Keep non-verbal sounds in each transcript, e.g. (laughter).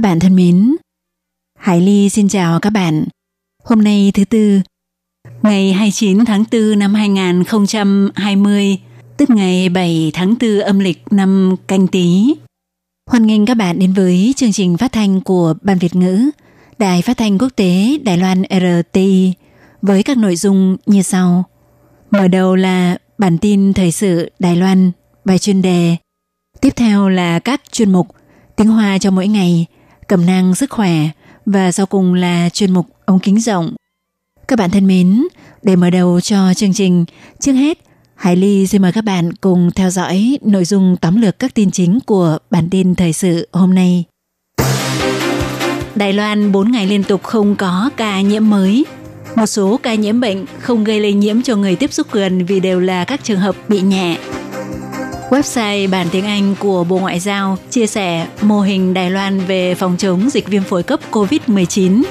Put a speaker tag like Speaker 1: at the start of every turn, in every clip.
Speaker 1: Các bạn thân mến, Hải Ly xin chào các bạn. Hôm nay thứ tư, ngày 29 tháng 4 năm 2020, tức ngày 7 tháng 4 âm lịch năm canh tí. Hoan nghênh các bạn đến với chương trình phát thanh của Ban Việt ngữ, Đài Phát thanh Quốc tế Đài Loan RTI với các nội dung như sau. Mở đầu là bản tin thời sự Đài Loan, bài chuyên đề. Tiếp theo là các chuyên mục tiếng Hoa cho mỗi ngày, cẩm năng sức khỏe và sau cùng là chuyên mục ống kính rộng. Các bạn thân mến, để mở đầu cho chương trình, trước hết, Hải Ly xin mời các bạn cùng theo dõi nội dung tóm lược các tin chính của bản tin thời sự hôm nay. Đài Loan 4 ngày liên tục không có ca nhiễm mới. Một số ca nhiễm bệnh không gây lây nhiễm cho người tiếp xúc gần vì đều là các trường hợp bị nhẹ. Website bản tiếng Anh của Bộ Ngoại giao chia sẻ mô hình Đài Loan về phòng chống dịch viêm phổi cấp COVID-19.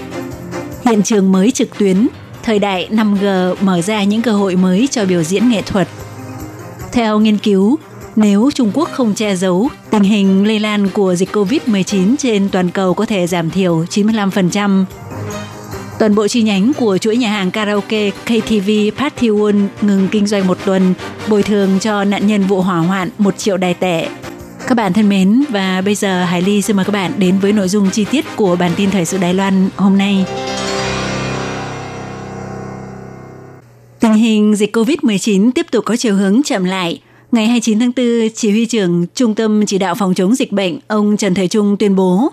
Speaker 1: Hiện trường mới trực tuyến, thời đại 5G mở ra những cơ hội mới cho biểu diễn nghệ thuật. Theo nghiên cứu, nếu Trung Quốc không che giấu, tình hình lây lan của dịch COVID-19 trên toàn cầu có thể giảm thiểu 95%. Toàn bộ chi nhánh của chuỗi nhà hàng karaoke KTV Party One ngừng kinh doanh một tuần, bồi thường cho nạn nhân vụ hỏa hoạn 1 triệu đài tệ. Các bạn thân mến, và bây giờ Hải Ly xin mời các bạn đến với nội dung chi tiết của bản tin thời sự Đài Loan hôm nay. Tình hình dịch COVID-19 tiếp tục có chiều hướng chậm lại. Ngày 29 tháng 4, Chỉ huy trưởng Trung tâm Chỉ đạo Phòng chống dịch bệnh, ông Trần Thời Trung tuyên bố,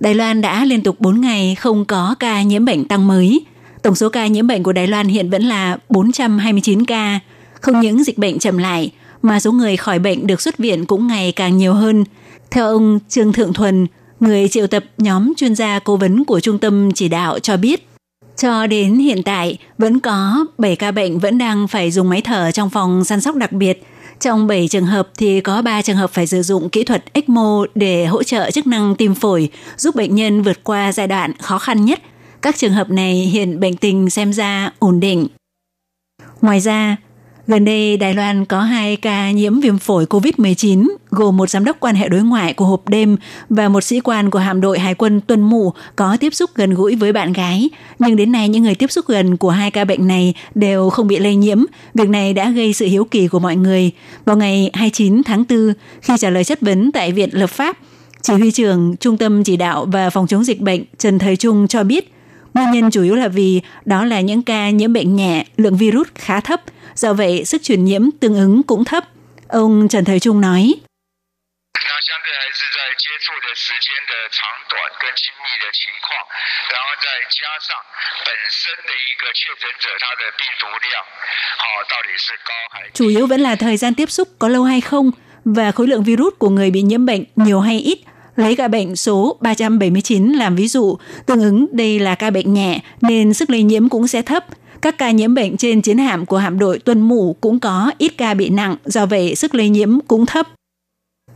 Speaker 1: Đài Loan đã liên tục 4 ngày không có ca nhiễm bệnh tăng mới. Tổng số ca nhiễm bệnh của Đài Loan hiện vẫn là 429 ca. Không những dịch bệnh chậm lại, mà số người khỏi bệnh được xuất viện cũng ngày càng nhiều hơn. Theo ông Trương Thượng Thuần, người triệu tập nhóm chuyên gia cố vấn của Trung tâm Chỉ đạo cho biết, cho đến hiện tại, vẫn có 7 ca bệnh vẫn đang phải dùng máy thở trong phòng săn sóc đặc biệt. Trong 7 trường hợp thì có 3 trường hợp phải sử dụng kỹ thuật ECMO để hỗ trợ chức năng tim phổi, giúp bệnh nhân vượt qua giai đoạn khó khăn nhất. Các trường hợp này hiện bệnh tình xem ra ổn định. Ngoài ra, Gần đây, Đài Loan có hai ca nhiễm viêm phổi COVID-19, gồm một giám đốc quan hệ đối ngoại của hộp đêm và một sĩ quan của hạm đội Hải quân tuần mù có tiếp xúc gần gũi với bạn gái. Nhưng đến nay, những người tiếp xúc gần của hai ca bệnh này đều không bị lây nhiễm. Việc này đã gây sự hiếu kỳ của mọi người. Vào ngày 29 tháng 4, khi trả lời chất vấn tại Viện Lập pháp, chỉ huy trưởng Trung tâm Chỉ đạo và Phòng chống dịch bệnh Trần Thời Trung cho biết, nguyên nhân chủ yếu là vì đó là những ca nhiễm bệnh nhẹ, lượng virus khá thấp – do vậy sức truyền nhiễm tương ứng cũng thấp. Ông Trần Thời Trung nói. Chủ yếu vẫn là thời gian tiếp xúc có lâu hay không và khối lượng virus của người bị nhiễm bệnh nhiều hay ít. Lấy ca bệnh số 379 làm ví dụ, tương ứng đây là ca bệnh nhẹ nên sức lây nhiễm cũng sẽ thấp – các ca nhiễm bệnh trên chiến hạm của hạm đội tuần Mũ cũng có ít ca bị nặng, do vậy sức lây nhiễm cũng thấp.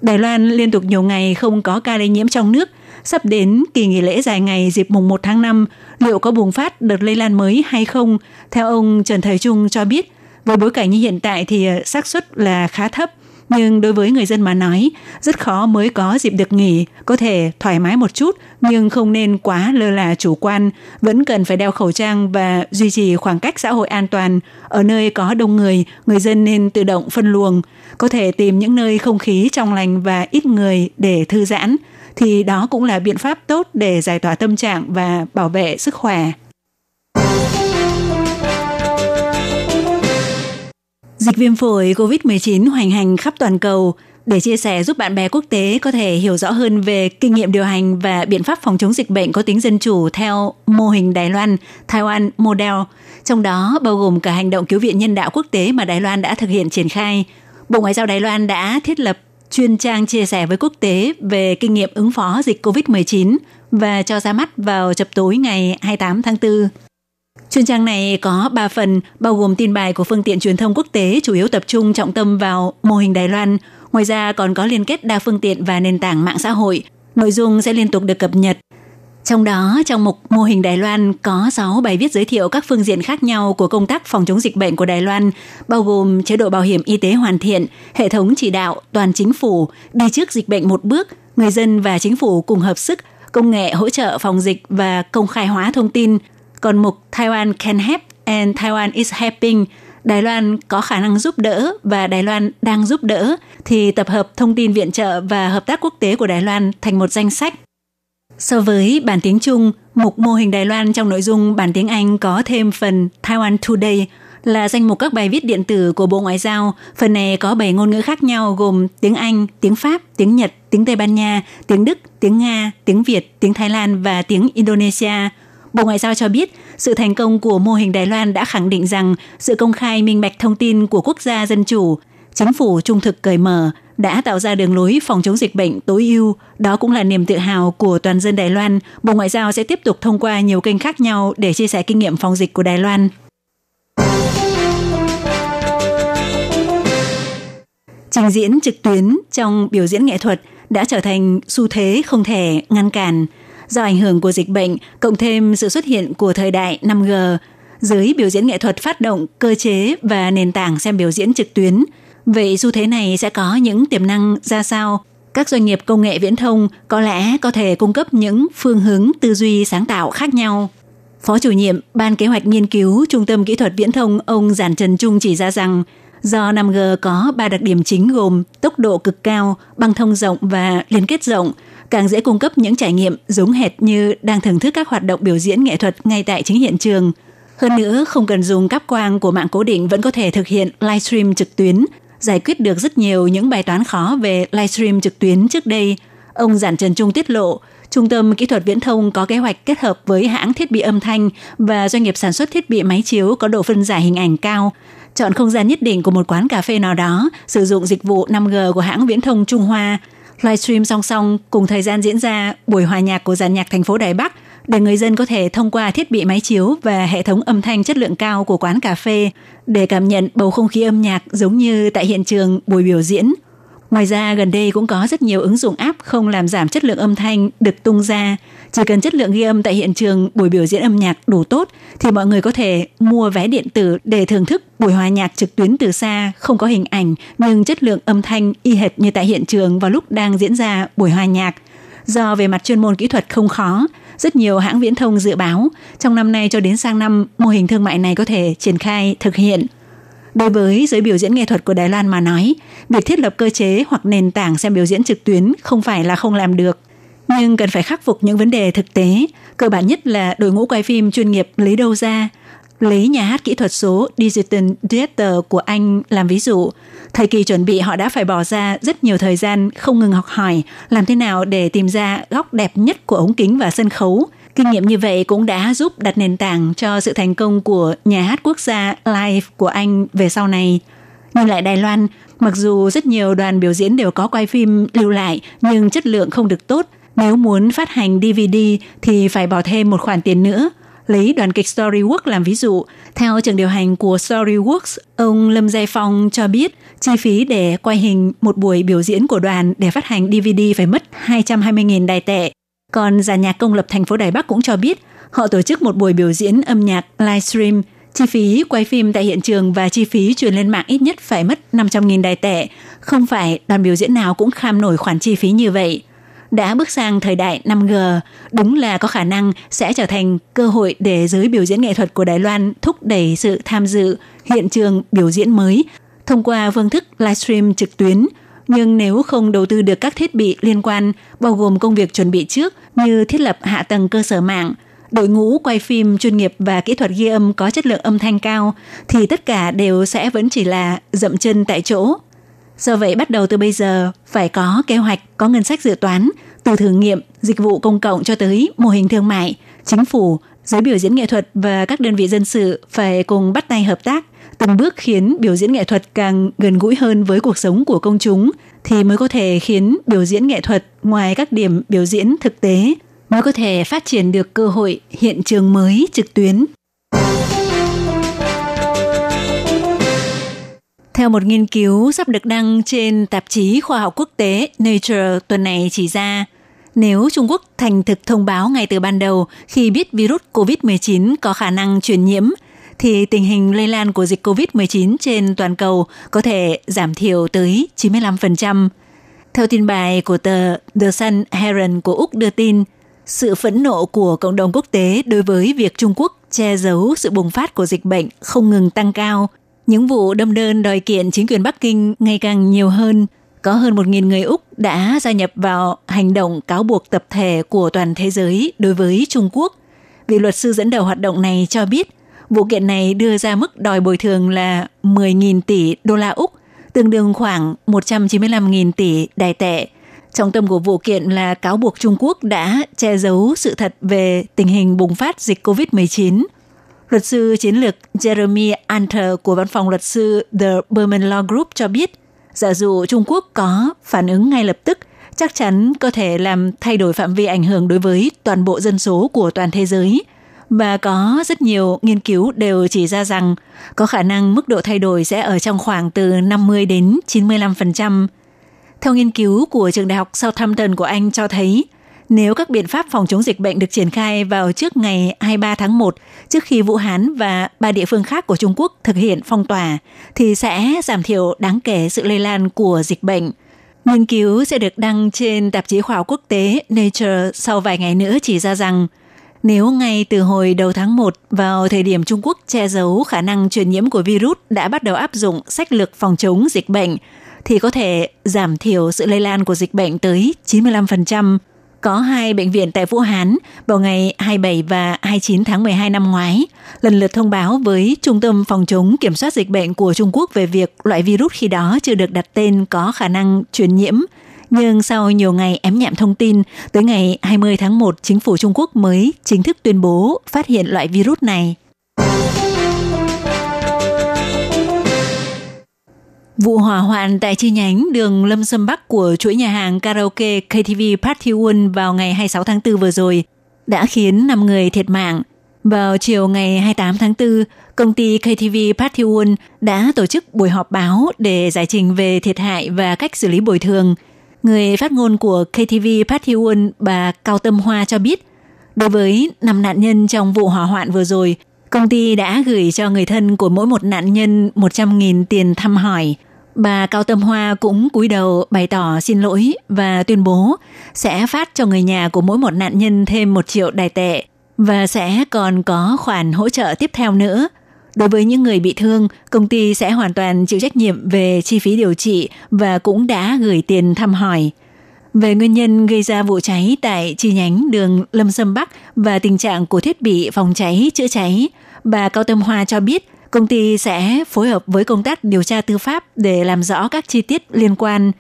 Speaker 1: Đài Loan liên tục nhiều ngày không có ca lây nhiễm trong nước. Sắp đến kỳ nghỉ lễ dài ngày dịp mùng 1 tháng 5, liệu có bùng phát đợt lây lan mới hay không? Theo ông Trần Thời Trung cho biết, với bối cảnh như hiện tại thì xác suất là khá thấp. Nhưng đối với người dân mà nói, rất khó mới có dịp được nghỉ, có thể thoải mái một chút, nhưng không nên quá lơ là chủ quan, vẫn cần phải đeo khẩu trang và duy trì khoảng cách xã hội an toàn. Ở nơi có đông người, người dân nên tự động phân luồng, có thể tìm những nơi không khí trong lành và ít người để thư giãn, thì đó cũng là biện pháp tốt để giải tỏa tâm trạng và bảo vệ sức khỏe. Dịch viêm phổi COVID-19 hoành hành khắp toàn cầu để chia sẻ giúp bạn bè quốc tế có thể hiểu rõ hơn về kinh nghiệm điều hành và biện pháp phòng chống dịch bệnh có tính dân chủ theo mô hình Đài Loan, Taiwan Model, trong đó bao gồm cả hành động cứu viện nhân đạo quốc tế mà Đài Loan đã thực hiện triển khai. Bộ Ngoại giao Đài Loan đã thiết lập chuyên trang chia sẻ với quốc tế về kinh nghiệm ứng phó dịch COVID-19 và cho ra mắt vào chập tối ngày 28 tháng 4. Chuyên trang này có 3 phần, bao gồm tin bài của phương tiện truyền thông quốc tế chủ yếu tập trung trọng tâm vào mô hình Đài Loan. Ngoài ra còn có liên kết đa phương tiện và nền tảng mạng xã hội. Nội dung sẽ liên tục được cập nhật. Trong đó, trong mục mô hình Đài Loan có 6 bài viết giới thiệu các phương diện khác nhau của công tác phòng chống dịch bệnh của Đài Loan, bao gồm chế độ bảo hiểm y tế hoàn thiện, hệ thống chỉ đạo, toàn chính phủ, đi trước dịch bệnh một bước, người dân và chính phủ cùng hợp sức, công nghệ hỗ trợ phòng dịch và công khai hóa thông tin. Còn mục Taiwan can help and Taiwan is helping Đài Loan có khả năng giúp đỡ và Đài Loan đang giúp đỡ thì tập hợp thông tin viện trợ và hợp tác quốc tế của Đài Loan thành một danh sách. So với bản tiếng Trung, mục mô hình Đài Loan trong nội dung bản tiếng Anh có thêm phần Taiwan Today là danh mục các bài viết điện tử của Bộ Ngoại giao. Phần này có 7 ngôn ngữ khác nhau gồm tiếng Anh, tiếng Pháp, tiếng Nhật, tiếng Tây Ban Nha, tiếng Đức, tiếng Nga, tiếng Việt, tiếng Thái Lan và tiếng Indonesia. Bộ Ngoại giao cho biết, sự thành công của mô hình Đài Loan đã khẳng định rằng sự công khai minh bạch thông tin của quốc gia dân chủ, chính phủ trung thực cởi mở đã tạo ra đường lối phòng chống dịch bệnh tối ưu. Đó cũng là niềm tự hào của toàn dân Đài Loan. Bộ Ngoại giao sẽ tiếp tục thông qua nhiều kênh khác nhau để chia sẻ kinh nghiệm phòng dịch của Đài Loan. Trình diễn trực tuyến trong biểu diễn nghệ thuật đã trở thành xu thế không thể ngăn cản. Do ảnh hưởng của dịch bệnh, cộng thêm sự xuất hiện của thời đại 5G, giới biểu diễn nghệ thuật phát động cơ chế và nền tảng xem biểu diễn trực tuyến. Vậy xu thế này sẽ có những tiềm năng ra sao? Các doanh nghiệp công nghệ viễn thông có lẽ có thể cung cấp những phương hướng tư duy sáng tạo khác nhau. Phó chủ nhiệm Ban Kế hoạch Nghiên cứu Trung tâm Kỹ thuật Viễn thông ông Giản Trần Trung chỉ ra rằng do 5G có ba đặc điểm chính gồm tốc độ cực cao, băng thông rộng và liên kết rộng, càng dễ cung cấp những trải nghiệm giống hệt như đang thưởng thức các hoạt động biểu diễn nghệ thuật ngay tại chính hiện trường. Hơn nữa, không cần dùng cáp quang của mạng cố định vẫn có thể thực hiện livestream trực tuyến, giải quyết được rất nhiều những bài toán khó về livestream trực tuyến trước đây. Ông Giản Trần Trung tiết lộ, Trung tâm Kỹ thuật Viễn thông có kế hoạch kết hợp với hãng thiết bị âm thanh và doanh nghiệp sản xuất thiết bị máy chiếu có độ phân giải hình ảnh cao, chọn không gian nhất định của một quán cà phê nào đó, sử dụng dịch vụ 5G của hãng Viễn thông Trung Hoa, livestream song song cùng thời gian diễn ra buổi hòa nhạc của dàn nhạc thành phố Đài Bắc để người dân có thể thông qua thiết bị máy chiếu và hệ thống âm thanh chất lượng cao của quán cà phê để cảm nhận bầu không khí âm nhạc giống như tại hiện trường buổi biểu diễn. Ngoài ra, gần đây cũng có rất nhiều ứng dụng app không làm giảm chất lượng âm thanh được tung ra. Chỉ cần chất lượng ghi âm tại hiện trường buổi biểu diễn âm nhạc đủ tốt thì mọi người có thể mua vé điện tử để thưởng thức buổi hòa nhạc trực tuyến từ xa, không có hình ảnh nhưng chất lượng âm thanh y hệt như tại hiện trường vào lúc đang diễn ra buổi hòa nhạc. Do về mặt chuyên môn kỹ thuật không khó, rất nhiều hãng viễn thông dự báo trong năm nay cho đến sang năm mô hình thương mại này có thể triển khai thực hiện. Đối với giới biểu diễn nghệ thuật của Đài Loan mà nói, việc thiết lập cơ chế hoặc nền tảng xem biểu diễn trực tuyến không phải là không làm được, nhưng cần phải khắc phục những vấn đề thực tế. Cơ bản nhất là đội ngũ quay phim chuyên nghiệp lấy đâu ra. Lấy nhà hát kỹ thuật số Digital Theater của Anh làm ví dụ, thời kỳ chuẩn bị họ đã phải bỏ ra rất nhiều thời gian không ngừng học hỏi làm thế nào để tìm ra góc đẹp nhất của ống kính và sân khấu. Kinh nghiệm như vậy cũng đã giúp đặt nền tảng cho sự thành công của nhà hát quốc gia live của Anh về sau này. Nhưng lại Đài Loan, mặc dù rất nhiều đoàn biểu diễn đều có quay phim lưu lại nhưng chất lượng không được tốt. Nếu muốn phát hành DVD thì phải bỏ thêm một khoản tiền nữa. Lấy đoàn kịch Storyworks làm ví dụ, theo trường điều hành của Storyworks, ông Lâm Giai Phong cho biết chi phí để quay hình một buổi biểu diễn của đoàn để phát hành DVD phải mất 220.000 đài tệ. Còn giàn nhạc công lập thành phố Đài Bắc cũng cho biết họ tổ chức một buổi biểu diễn âm nhạc livestream Chi phí quay phim tại hiện trường và chi phí truyền lên mạng ít nhất phải mất 500.000 đài tệ. Không phải đoàn biểu diễn nào cũng kham nổi khoản chi phí như vậy. Đã bước sang thời đại 5G, đúng là có khả năng sẽ trở thành cơ hội để giới biểu diễn nghệ thuật của Đài Loan thúc đẩy sự tham dự hiện trường biểu diễn mới thông qua phương thức livestream trực tuyến. Nhưng nếu không đầu tư được các thiết bị liên quan, bao gồm công việc chuẩn bị trước như thiết lập hạ tầng cơ sở mạng – đội ngũ quay phim chuyên nghiệp và kỹ thuật ghi âm có chất lượng âm thanh cao thì tất cả đều sẽ vẫn chỉ là dậm chân tại chỗ. Do vậy bắt đầu từ bây giờ phải có kế hoạch, có ngân sách dự toán, từ thử nghiệm, dịch vụ công cộng cho tới mô hình thương mại, chính phủ, giới biểu diễn nghệ thuật và các đơn vị dân sự phải cùng bắt tay hợp tác, từng bước khiến biểu diễn nghệ thuật càng gần gũi hơn với cuộc sống của công chúng, thì mới có thể khiến biểu diễn nghệ thuật ngoài các điểm biểu diễn thực tế mới có thể phát triển được cơ hội hiện trường mới trực tuyến. Theo một nghiên cứu sắp được đăng trên tạp chí khoa học quốc tế Nature tuần này chỉ ra, nếu Trung Quốc thành thực thông báo ngay từ ban đầu khi biết virus COVID-19 có khả năng truyền nhiễm, thì tình hình lây lan của dịch COVID-19 trên toàn cầu có thể giảm thiểu tới 95%. Theo tin bài của tờ The Sun Herald của Úc đưa tin, sự phẫn nộ của cộng đồng quốc tế đối với việc Trung Quốc che giấu sự bùng phát của dịch bệnh không ngừng tăng cao. Những vụ đâm đơn đòi kiện chính quyền Bắc Kinh ngày càng nhiều hơn. Có hơn 1.000 người Úc đã gia nhập vào hành động cáo buộc tập thể của toàn thế giới đối với Trung Quốc. Vị luật sư dẫn đầu hoạt động này cho biết, vụ kiện này đưa ra mức đòi bồi thường là 10.000 tỷ đô la Úc, tương đương khoảng 195.000 tỷ đài tệ – Trọng tâm của vụ kiện là cáo buộc Trung Quốc đã che giấu sự thật về tình hình bùng phát dịch COVID-19. Luật sư chiến lược Jeremy Anter của văn phòng luật sư The Berman Law Group cho biết, giả dụ Trung Quốc có phản ứng ngay lập tức, chắc chắn có thể làm thay đổi phạm vi ảnh hưởng đối với toàn bộ dân số của toàn thế giới. Và có rất nhiều nghiên cứu đều chỉ ra rằng có khả năng mức độ thay đổi sẽ ở trong khoảng từ 50 đến 95%. Theo nghiên cứu của trường đại học Southampton của Anh cho thấy, nếu các biện pháp phòng chống dịch bệnh được triển khai vào trước ngày 23 tháng 1, trước khi Vũ Hán và ba địa phương khác của Trung Quốc thực hiện phong tỏa, thì sẽ giảm thiểu đáng kể sự lây lan của dịch bệnh. Nghiên cứu sẽ được đăng trên tạp chí khoa học quốc tế Nature sau vài ngày nữa chỉ ra rằng nếu ngay từ hồi đầu tháng 1 vào thời điểm Trung Quốc che giấu khả năng truyền nhiễm của virus đã bắt đầu áp dụng sách lược phòng chống dịch bệnh, thì có thể giảm thiểu sự lây lan của dịch bệnh tới 95%. Có hai bệnh viện tại Vũ Hán vào ngày 27 và 29 tháng 12 năm ngoái, lần lượt thông báo với Trung tâm Phòng chống Kiểm soát Dịch bệnh của Trung Quốc về việc loại virus khi đó chưa được đặt tên có khả năng truyền nhiễm. Nhưng sau nhiều ngày ém nhẹm thông tin, tới ngày 20 tháng 1, chính phủ Trung Quốc mới chính thức tuyên bố phát hiện loại virus này. Vụ hỏa hoạn tại chi nhánh đường Lâm Sâm Bắc của chuỗi nhà hàng karaoke KTV Party One vào ngày 26 tháng 4 vừa rồi đã khiến 5 người thiệt mạng. Vào chiều ngày 28 tháng 4, công ty KTV Party One đã tổ chức buổi họp báo để giải trình về thiệt hại và cách xử lý bồi thường. Người phát ngôn của KTV Party One, bà Cao Tâm Hoa cho biết, đối với 5 nạn nhân trong vụ hỏa hoạn vừa rồi, công ty đã gửi cho người thân của mỗi một nạn nhân 100.000 tiền thăm hỏi – Bà Cao Tâm Hoa cũng cúi đầu bày tỏ xin lỗi và tuyên bố sẽ phát cho người nhà của mỗi một nạn nhân thêm một triệu đài tệ và sẽ còn có khoản hỗ trợ tiếp theo nữa. Đối với những người bị thương, công ty sẽ hoàn toàn chịu trách nhiệm về chi phí điều trị và cũng đã gửi tiền thăm hỏi. Về nguyên nhân gây ra vụ cháy tại chi nhánh đường Lâm Sâm Bắc và tình trạng của thiết bị phòng cháy chữa cháy, bà Cao Tâm Hoa cho biết công ty sẽ phối hợp với công tác điều tra tư pháp để làm rõ các chi tiết liên quan.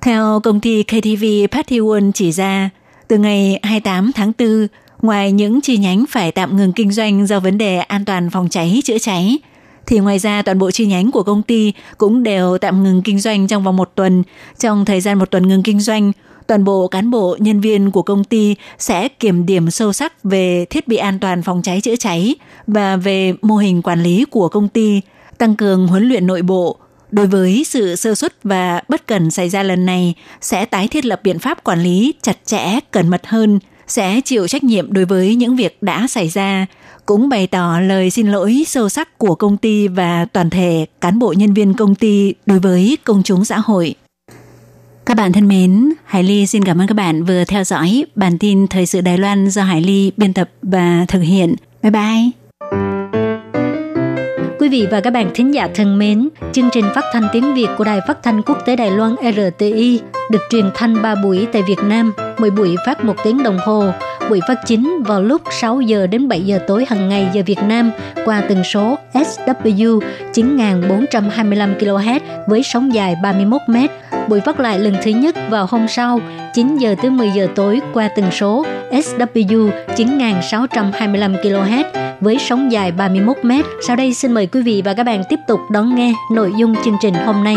Speaker 1: Theo công ty KTV Party One chỉ ra, từ ngày 28 tháng 4, ngoài những chi nhánh phải tạm ngừng kinh doanh do vấn đề an toàn phòng cháy chữa cháy, thì ngoài ra toàn bộ chi nhánh của công ty cũng đều tạm ngừng kinh doanh trong vòng một tuần. Trong thời gian một tuần ngừng kinh doanh, toàn bộ cán bộ nhân viên của công ty sẽ kiểm điểm sâu sắc về thiết bị an toàn phòng cháy chữa cháy và về mô hình quản lý của công ty, tăng cường huấn luyện nội bộ. Đối với sự sơ suất và bất cần xảy ra lần này, sẽ tái thiết lập biện pháp quản lý chặt chẽ, cẩn mật hơn, sẽ chịu trách nhiệm đối với những việc đã xảy ra, cũng bày tỏ lời xin lỗi sâu sắc của công ty và toàn thể cán bộ nhân viên công ty đối với công chúng xã hội. Các bạn thân mến, Hải Ly xin cảm ơn các bạn vừa theo dõi bản tin Thời sự Đài Loan do Hải Ly biên tập và thực hiện. Bye bye!
Speaker 2: Quý vị và các bạn thính giả thân mến, chương trình phát thanh tiếng Việt của Đài Phát thanh Quốc tế Đài Loan RTI được truyền thanh 3 buổi tại Việt Nam, mỗi buổi phát một tiếng đồng hồ. Buổi phát chính vào lúc 6 giờ đến 7 giờ tối hàng ngày giờ Việt Nam qua tần số SW 9425 kHz với sóng dài 31 m. Buổi phát lại lần thứ nhất vào hôm sau 9 giờ tới 10 giờ tối qua tần số SW 9625 kHz với sóng dài 31 m. Sau đây xin mời quý vị và các bạn tiếp tục đón nghe nội dung chương trình hôm nay.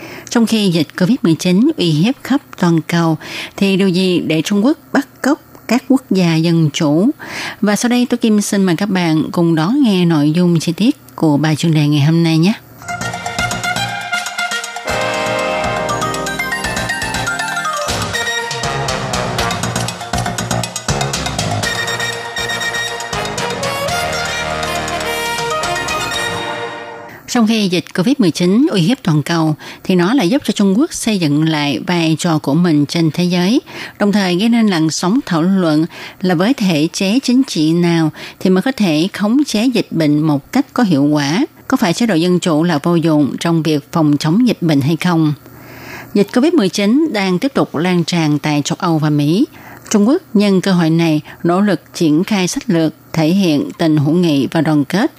Speaker 3: trong khi dịch COVID-19 uy hiếp khắp toàn cầu, thì điều gì để Trung Quốc bắt cóc các quốc gia dân chủ? Và sau đây tôi Kim xin mời các bạn cùng đón nghe nội dung chi tiết của bài chuyên đề ngày hôm nay nhé. Sau khi dịch COVID-19 uy hiếp toàn cầu, thì nó lại giúp cho Trung Quốc xây dựng lại vai trò của mình trên thế giới, đồng thời gây nên làn sóng thảo luận là với thể chế chính trị nào thì mới có thể khống chế dịch bệnh một cách có hiệu quả. Có phải chế độ dân chủ là vô dụng trong việc phòng chống dịch bệnh hay không? Dịch COVID-19 đang tiếp tục lan tràn tại châu Âu và Mỹ. Trung Quốc nhân cơ hội này nỗ lực triển khai sách lược thể hiện tình hữu nghị và đoàn kết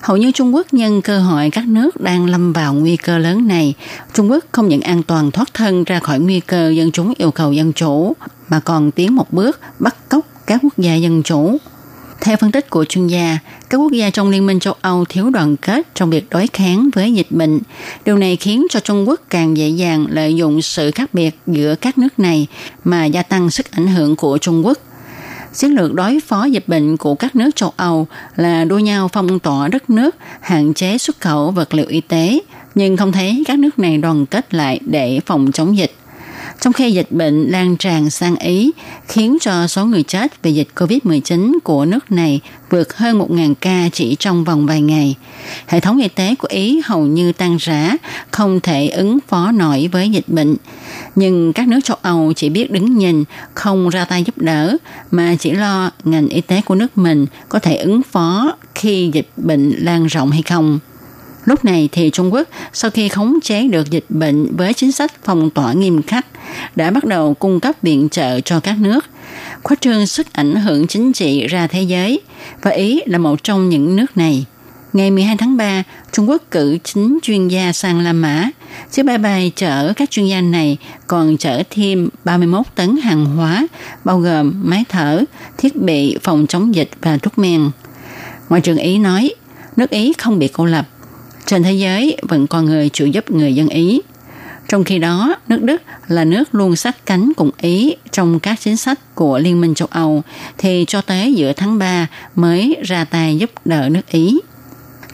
Speaker 3: Hầu như Trung Quốc nhân cơ hội các nước đang lâm vào nguy cơ lớn này, Trung Quốc không những an toàn thoát thân ra khỏi nguy cơ dân chúng yêu cầu dân chủ, mà còn tiến một bước bắt cóc các quốc gia dân chủ. Theo phân tích của chuyên gia, các quốc gia trong Liên minh châu Âu thiếu đoàn kết trong việc đối kháng với dịch bệnh. Điều này khiến cho Trung Quốc càng dễ dàng lợi dụng sự khác biệt giữa các nước này mà gia tăng sức ảnh hưởng của Trung Quốc chiến lược đối phó dịch bệnh của các nước châu Âu là đua nhau phong tỏa đất nước, hạn chế xuất khẩu vật liệu y tế, nhưng không thấy các nước này đoàn kết lại để phòng chống dịch. Trong khi dịch bệnh lan tràn sang Ý, khiến cho số người chết vì dịch COVID-19 của nước này vượt hơn 1.000 ca chỉ trong vòng vài ngày. Hệ thống y tế của Ý hầu như tan rã, không thể ứng phó nổi với dịch bệnh. Nhưng các nước châu Âu chỉ biết đứng nhìn, không ra tay giúp đỡ, mà chỉ lo ngành y tế của nước mình có thể ứng phó khi dịch bệnh lan rộng hay không. Lúc này thì Trung Quốc sau khi khống chế được dịch bệnh với chính sách phong tỏa nghiêm khắc đã bắt đầu cung cấp viện trợ cho các nước, khuếch trương sức ảnh hưởng chính trị ra thế giới và Ý là một trong những nước này. Ngày 12 tháng 3, Trung Quốc cử chính chuyên gia sang La Mã. Chiếc bay bay chở các chuyên gia này còn chở thêm 31 tấn hàng hóa, bao gồm máy thở, thiết bị phòng chống dịch và thuốc men. Ngoại trưởng Ý nói, nước Ý không bị cô lập. Trên thế giới vẫn còn người chịu giúp người dân Ý. Trong khi đó, nước Đức là nước luôn sát cánh cùng Ý trong các chính sách của Liên minh châu Âu, thì cho tới giữa tháng 3 mới ra tay giúp đỡ nước Ý.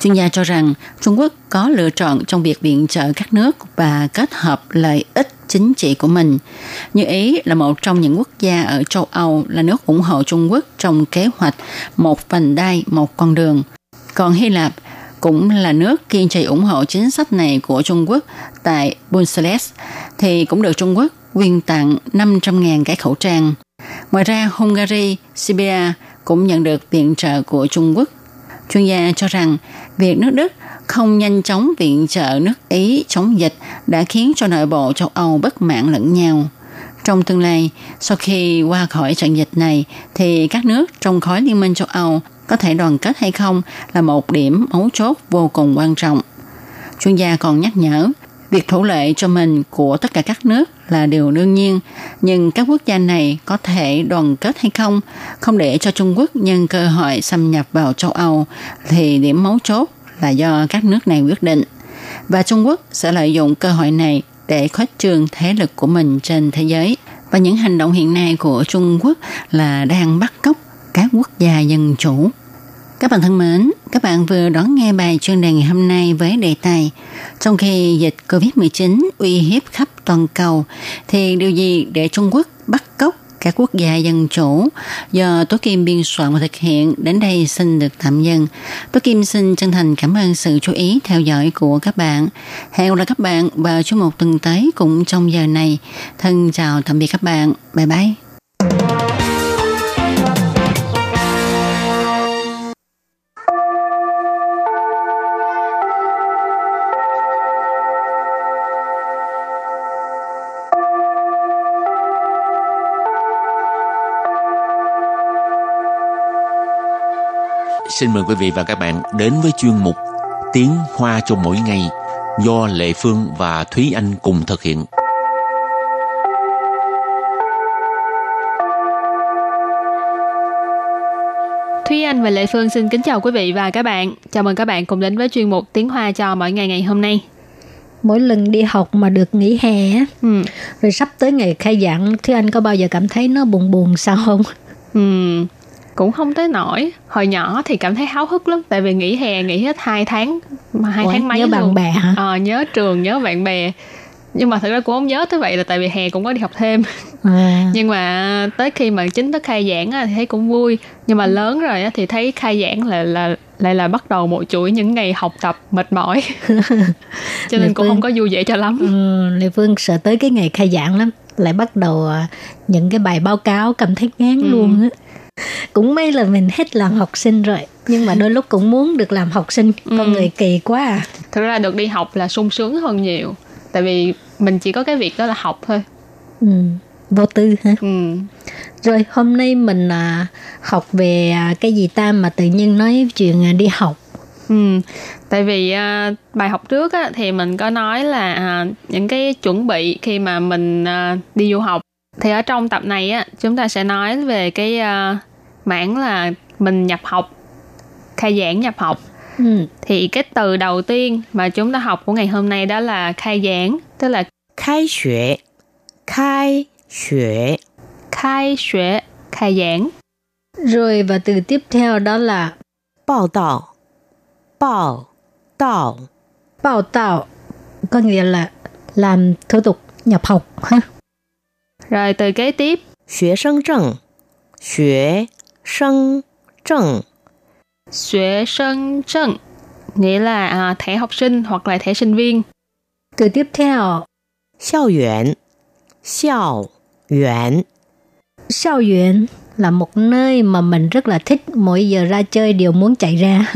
Speaker 3: Chuyên gia cho rằng Trung Quốc có lựa chọn trong việc viện trợ các nước và kết hợp lợi ích chính trị của mình. Như Ý là một trong những quốc gia ở châu Âu là nước ủng hộ Trung Quốc trong kế hoạch một vành đai, một con đường. Còn Hy Lạp cũng là nước kiên trì ủng hộ chính sách này của Trung Quốc tại Bunseles, thì cũng được Trung Quốc quyên tặng 500.000 cái khẩu trang. Ngoài ra, Hungary, Siberia cũng nhận được viện trợ của Trung Quốc. Chuyên gia cho rằng việc nước Đức không nhanh chóng viện trợ nước Ý chống dịch đã khiến cho nội bộ châu Âu bất mãn lẫn nhau. Trong tương lai, sau khi qua khỏi trận dịch này, thì các nước trong khối Liên minh châu Âu có thể đoàn kết hay không là một điểm mấu chốt vô cùng quan trọng. Chuyên gia còn nhắc nhở, việc thủ lệ cho mình của tất cả các nước là điều đương nhiên, nhưng các quốc gia này có thể đoàn kết hay không, không để cho Trung Quốc nhân cơ hội xâm nhập vào châu Âu thì điểm mấu chốt là do các nước này quyết định. Và Trung Quốc sẽ lợi dụng cơ hội này để khuếch trương thế lực của mình trên thế giới. Và những hành động hiện nay của Trung Quốc là đang bắt cóc các quốc gia dân chủ. Các bạn thân mến, các bạn vừa đón nghe bài chuyên đề ngày hôm nay với đề tài Trong khi dịch COVID-19 uy hiếp khắp toàn cầu, thì điều gì để Trung Quốc bắt cóc các quốc gia dân chủ do Tố Kim biên soạn và thực hiện đến đây xin được tạm dừng. Tố Kim xin chân thành cảm ơn sự chú ý theo dõi của các bạn. Hẹn gặp lại các bạn vào chương một tuần tới cũng trong giờ này. Thân chào tạm biệt các bạn. Bye bye.
Speaker 4: Xin mời quý vị và các bạn đến với chuyên mục Tiếng Hoa cho mỗi ngày do Lệ Phương và Thúy Anh cùng thực hiện.
Speaker 5: Thúy Anh và Lệ Phương xin kính chào quý vị và các bạn. Chào mừng các bạn cùng đến với chuyên mục Tiếng Hoa cho mỗi ngày ngày hôm nay.
Speaker 2: Mỗi lần đi học mà được nghỉ hè á,
Speaker 5: Ừ.
Speaker 2: rồi sắp tới ngày khai giảng, Thúy Anh có bao giờ cảm thấy nó buồn buồn sao không?
Speaker 5: Ừ. Cũng không tới nổi. Hồi nhỏ thì cảm thấy háo hức lắm tại vì nghỉ hè nghỉ hết 2 tháng mà hai
Speaker 2: Ủa,
Speaker 5: tháng mấy
Speaker 2: nhớ bạn
Speaker 5: luôn.
Speaker 2: bè hả?
Speaker 5: Ờ, nhớ trường, nhớ bạn bè. Nhưng mà thực ra cũng không nhớ tới vậy là tại vì hè cũng có đi học thêm.
Speaker 2: À, (laughs)
Speaker 5: Nhưng mà tới khi mà chính thức khai giảng thì thấy cũng vui. Nhưng mà lớn rồi thì thấy khai giảng là là lại là bắt đầu một chuỗi những ngày học tập mệt mỏi. (laughs) Cho nên
Speaker 2: Lệ
Speaker 5: cũng
Speaker 2: Phương.
Speaker 5: không có vui vẻ cho lắm.
Speaker 2: ừ, Lê Phương sợ tới cái ngày khai giảng lắm, lại bắt đầu à, những cái bài báo cáo cảm thấy ngán
Speaker 5: Ừ.
Speaker 2: luôn á. Cũng may là mình hết làm học sinh rồi, nhưng mà đôi lúc cũng muốn được làm học sinh, con
Speaker 5: Ừ.
Speaker 2: người kỳ quá à.
Speaker 5: thực ra được đi học là sung sướng hơn nhiều tại vì mình chỉ có cái việc đó là học thôi
Speaker 2: Ừ, vô tư hả?
Speaker 5: ừ.
Speaker 2: Rồi hôm nay mình à, học về à, cái gì ta mà tự nhiên nói chuyện à, đi học.
Speaker 5: Ừ. tại vì à, bài học trước á, thì mình có nói là à, những cái chuẩn bị khi mà mình à, đi du học thì ở trong tập này á chúng ta sẽ nói về cái uh, mảng là mình nhập học khai giảng nhập học.
Speaker 2: Ừ.
Speaker 5: thì cái từ đầu tiên mà chúng ta học của ngày hôm nay đó là khai giảng tức là
Speaker 6: khai xuế khai xuế
Speaker 5: khai xuế khai giảng.
Speaker 2: Rồi và từ tiếp theo đó là
Speaker 6: báo đạo báo đạo
Speaker 2: báo đạo có nghĩa là làm thủ tục nhập học ha.
Speaker 5: Rồi từ kế tiếp.
Speaker 6: Xuế sân trần. Xuế sân trần.
Speaker 5: Xuế sân trần. Nghĩa là à, thẻ học sinh hoặc là thẻ sinh viên.
Speaker 2: Từ tiếp theo.
Speaker 6: Xiao yuan. Xiao yuan.
Speaker 2: Xiao yuan là một nơi mà mình rất là thích. Mỗi giờ ra chơi đều muốn chạy ra.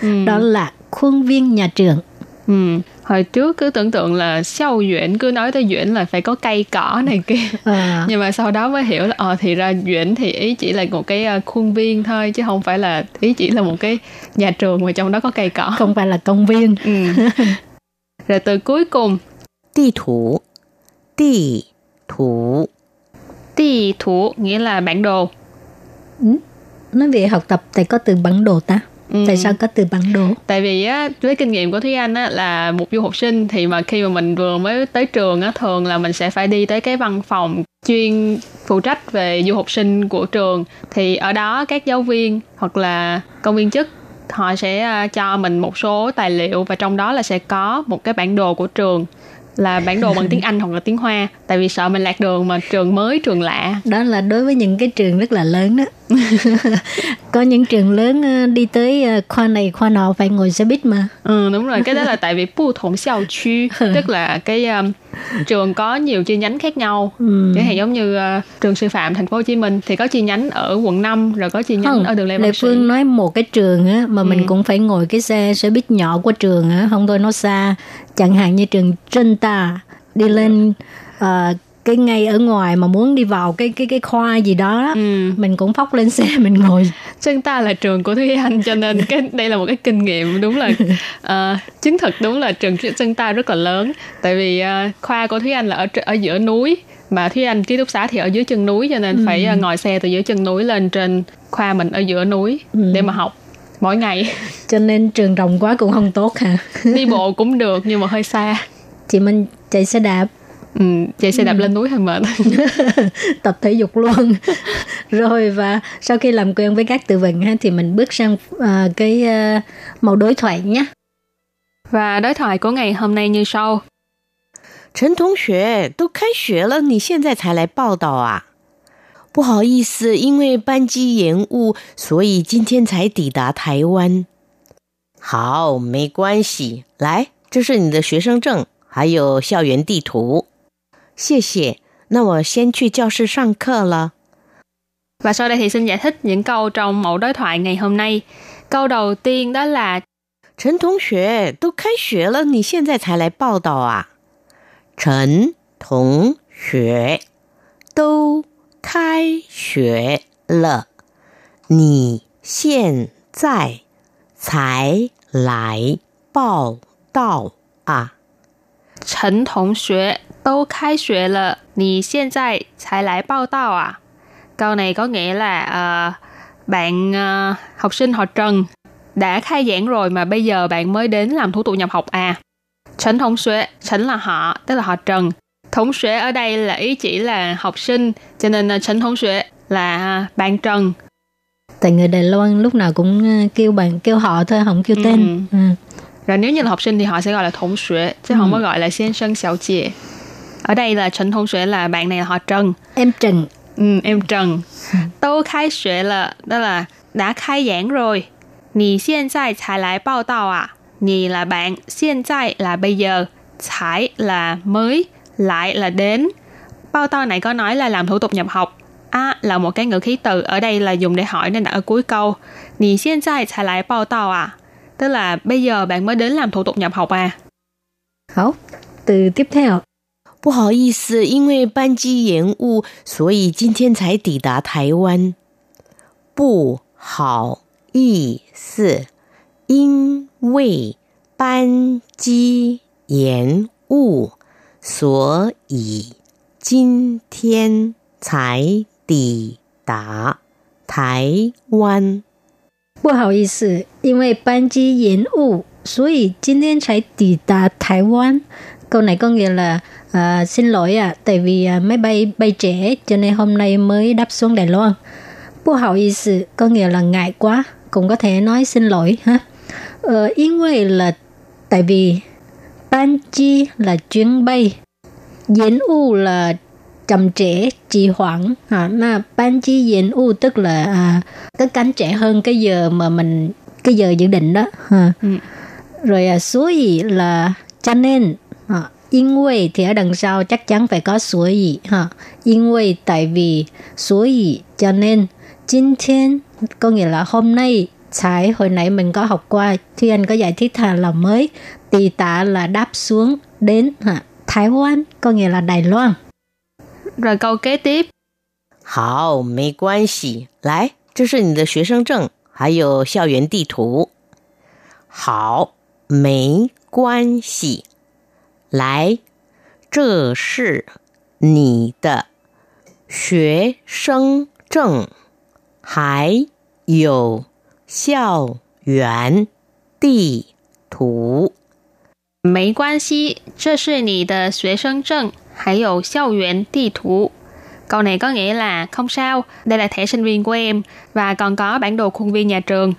Speaker 5: ừ. (laughs)
Speaker 2: Đó là khuôn viên nhà trường.
Speaker 5: Ừ hồi trước cứ tưởng tượng là xiao duyễn cứ nói tới duyễn là phải có cây cỏ này kia.
Speaker 2: À. (laughs)
Speaker 5: nhưng mà sau đó mới hiểu là ờ thì ra duyễn thì ý chỉ là một cái ờ, khuôn viên thôi chứ không phải là ý chỉ là một cái nhà trường mà trong đó có cây cỏ.
Speaker 2: Không phải là công viên.
Speaker 5: Ừ. (laughs) rồi từ cuối cùng.
Speaker 6: Đi thủ. Đi thủ.
Speaker 5: Đi thủ nghĩa là bản đồ. Ừ?
Speaker 2: nói về học tập thì có từ bản đồ ta.
Speaker 5: Ừ.
Speaker 2: tại sao có từ bản đồ?
Speaker 5: Tại vì á với kinh nghiệm của thúy anh á là một du học sinh thì mà khi mà mình vừa mới tới trường á thường là mình sẽ phải đi tới cái văn phòng chuyên phụ trách về du học sinh của trường. Thì ở đó các giáo viên hoặc là công viên chức họ sẽ à, cho mình một số tài liệu và trong đó là sẽ có một cái bản đồ của trường. Là bản đồ bằng tiếng (laughs) Anh hoặc là tiếng Hoa. Tại vì sợ mình lạc đường mà trường mới trường lạ.
Speaker 2: Đó là đối với những cái trường rất là lớn đó (laughs) có những trường lớn ờ, đi tới ờ, khoa này khoa nọ phải ngồi xe buýt mà
Speaker 5: Ừ đúng rồi, cái đó là tại vì (laughs) bu thống xiao chu tức là cái um, trường có nhiều chi nhánh khác nhau.
Speaker 2: Ừ.
Speaker 5: Chẳng hạn giống như uh, trường sư phạm thành phố Hồ Chí Minh thì có chi nhánh ở quận 5 rồi có chi nhánh
Speaker 2: không
Speaker 5: ở đường Lê
Speaker 2: Lê
Speaker 5: Văn Sĩ.
Speaker 2: Phương nói một cái trường á mà mình
Speaker 5: Ừ.
Speaker 2: cũng phải ngồi cái xe xe buýt nhỏ của trường á không thôi nó xa chẳng hạn như trường Trân Ta đi lên ờ, cái ngay ở ngoài mà muốn đi vào cái cái cái khoa gì đó
Speaker 5: Ừ.
Speaker 2: mình cũng phóc lên xe (laughs) mình ngồi.
Speaker 5: Chân ta là trường của Thúy Anh cho nên cái đây là một cái kinh nghiệm đúng là uh, (laughs) chứng thực đúng là trường chân ta rất là lớn. Tại vì uh, khoa của Thúy Anh là ở ở giữa núi mà Thúy Anh ký túc xá thì ở dưới chân núi cho nên phải uh, ngồi xe từ dưới chân núi lên trên khoa mình ở giữa núi để mà học mỗi ngày. (laughs)
Speaker 2: Cho nên trường rộng quá cũng không tốt hả?
Speaker 5: Đi bộ cũng được nhưng mà hơi xa.
Speaker 2: Chị mình chạy xe đạp
Speaker 5: ừ, chạy xe đạp lên núi hơi mệt (laughs)
Speaker 2: tập thể dục luôn (laughs) rồi và sau khi làm quen với các từ vựng ha thì mình bước sang ờ, cái ờ, mẫu đối thoại nhé
Speaker 5: và đối thoại của ngày hôm nay như sau
Speaker 6: 陈同学，都开学了，你现在才来报道啊？不好意思，因为班机延误，所以今天才抵达台湾。好，没关系。来，这是你的学生证，还有校园地图。 谢谢。那我先去教室上课了。
Speaker 5: và sau đây thì xin giải thích những câu trong mẫu đối thoại ngày hôm nay câu đầu tiên đó là
Speaker 6: 陈同学，都开学了，你现在才来报道啊？陈同学，都开学了，你现 在才来报道啊？
Speaker 5: 陈同学 都开学了，你现在才来报道à? Câu này có nghĩa là uh, bạn uh, học sinh họ Trần đã khai giảng rồi mà bây giờ bạn mới đến làm thủ tục nhập học à. Trần Thống Xuế, Trần là họ, tức là họ Trần. Thống Xuế ở đây là ý chỉ là học sinh, cho nên uh, Trần Thống Xuế là bạn Trần.
Speaker 2: Tại người Đài Loan lúc nào cũng kêu bạn kêu họ thôi, không kêu tên. Ừ. Ừ.
Speaker 5: Rồi nếu như là học sinh thì họ sẽ gọi là thống xuế, chứ ừ. không có gọi là先生小姐. Ở đây là Trần Thông Xuế là bạn này là họ Trần.
Speaker 2: Em Trần.
Speaker 5: Ừ, em Trần. Tô khai xuế là, đó là đã khai giảng rồi. Nì hiện tại才来报道à? Nì là bạn, hiện tại là bây giờ,才là mới, lại là đến. Bao to này có nói là làm thủ tục nhập học. A là một cái ngữ khí từ, ở đây là dùng để hỏi nên đặt ở cuối câu. Nì hiện tại 才来报道 à? Tức là bây giờ bạn mới đến làm thủ tục nhập học à?
Speaker 2: Hảo, từ tiếp theo.
Speaker 6: 不好意思，因为班机延误，所以今天才抵达台湾。不好意思，因为班机延误，所以今天才抵达台湾。
Speaker 2: 不好意思，因为班机延误，所以今天才抵达台湾。câu này có nghĩa là à, xin lỗi ạ à, tại vì à, máy bay bay trễ cho nên hôm nay mới đáp xuống Đài Loan bố hảo ý sự có nghĩa là ngại quá cũng có thể nói xin lỗi ha ờ, 因为 là tại vì ban chi là chuyến bay diễn u là chậm trễ trì hoãn à, mà ban chi diễn u tức là à, cất cánh trễ hơn cái giờ mà mình cái giờ dự định đó ha. Ừ. rồi à, suối là cho nên à, 因为 thì ở đằng sau chắc chắn phải có 所以 ha. 因为 tại vì 所以 cho nên 今天 có nghĩa là hôm nay Thái hồi nãy mình có học qua Thúy Anh có giải thích thà là mới Tì tạ là đáp xuống đến ha. Thái Quan có nghĩa là Đài Loan
Speaker 5: rồi câu kế tiếp.
Speaker 6: 好，没关系。来，这是你的学生证，还有校园地图。好，没关系。 来，这是你的学生证，还有校园地图。
Speaker 5: 没关系，这是你的学生证。还有校园地图. Câu này có nghĩa là không sao, đây là thẻ sinh viên của em và còn có bản đồ khuôn viên nhà trường.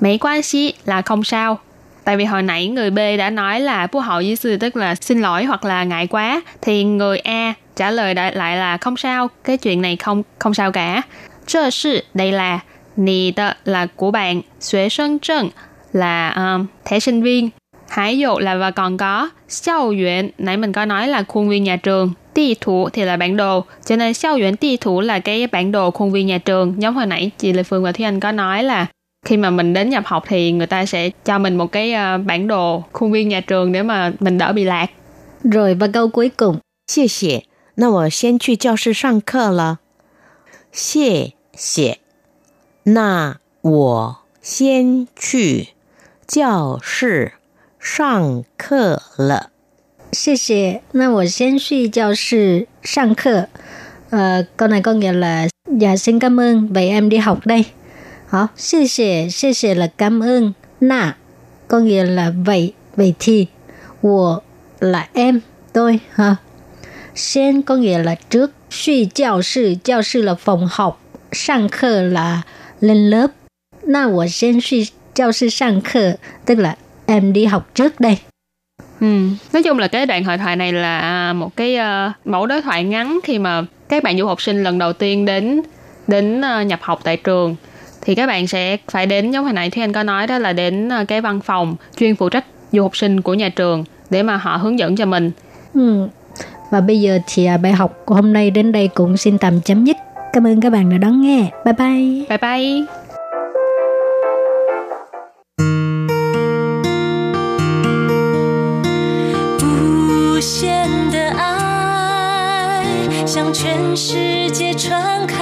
Speaker 5: Mỹ quan xí là không sao. Tại vì hồi nãy người B đã nói là bố hậu với sư tức là xin lỗi hoặc là ngại quá thì người A trả lời lại là không sao, cái chuyện này không không sao cả. Trơ sự đây là nì là của bạn, xuế sân trân là um, thẻ sinh viên Hải dụ là và còn có Xiao yuan, nãy mình có nói là khuôn viên nhà trường. Ti thủ thì là bản đồ. Cho nên Xiao yuan ti thủ là cái bản đồ khuôn viên nhà trường. Giống hồi nãy chị Lê Phương và Thúy Anh có nói là khi mà mình đến nhập học thì người ta sẽ cho mình một cái uh, bản đồ khuôn viên nhà trường để mà mình đỡ bị lạc.
Speaker 2: Rồi và câu cuối cùng.
Speaker 6: 谢谢，那我先去教室上课了。谢谢，那我先去教室上课了，
Speaker 2: 谢谢。那我先去教室上课. Ờ, câu này có nghĩa là dạ xin cảm ơn, vậy em đi học đây. Hả? Là cảm ơn. Na, có nghĩa là vậy, vậy thì. Wo là em, tôi. Ha. Sen có nghĩa là trước. Suy giáo sư, giáo sư là phòng học. Sang khơ là lên lớp. Na wo sen suy giáo sư sang khơ, tức là em đi học trước đây.
Speaker 5: Ừ. Nói chung là cái đoạn hội thoại này là à, một cái uh, mẫu đối thoại ngắn khi mà các bạn du học sinh lần đầu tiên đến đến uh, nhập học tại trường thì các bạn sẽ phải đến giống hồi nãy thì anh có nói đó là đến uh, cái văn phòng chuyên phụ trách du học sinh của nhà trường để mà họ hướng dẫn cho mình.
Speaker 2: Ừ. Và bây giờ thì bài học của hôm nay đến đây cũng xin tạm chấm dứt. Cảm ơn các bạn đã đón nghe. Bye bye.
Speaker 5: Bye bye. 向全世界传开，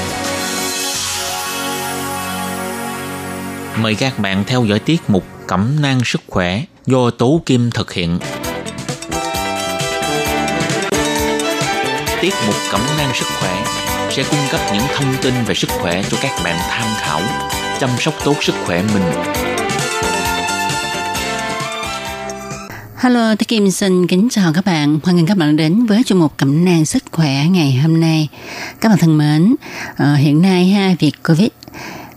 Speaker 4: Mời các bạn theo dõi tiết mục Cẩm nang sức khỏe do Tố Kim thực hiện. Tiết mục Cẩm nang sức khỏe sẽ cung cấp những thông tin về sức khỏe cho các bạn tham khảo, chăm sóc tốt sức khỏe mình.
Speaker 3: Hello, tôi Kim xin kính chào các bạn. Hoan nghênh các bạn đến với chương mục cẩm nang sức khỏe ngày hôm nay. Các bạn thân mến, ờ, hiện nay ha việc Covid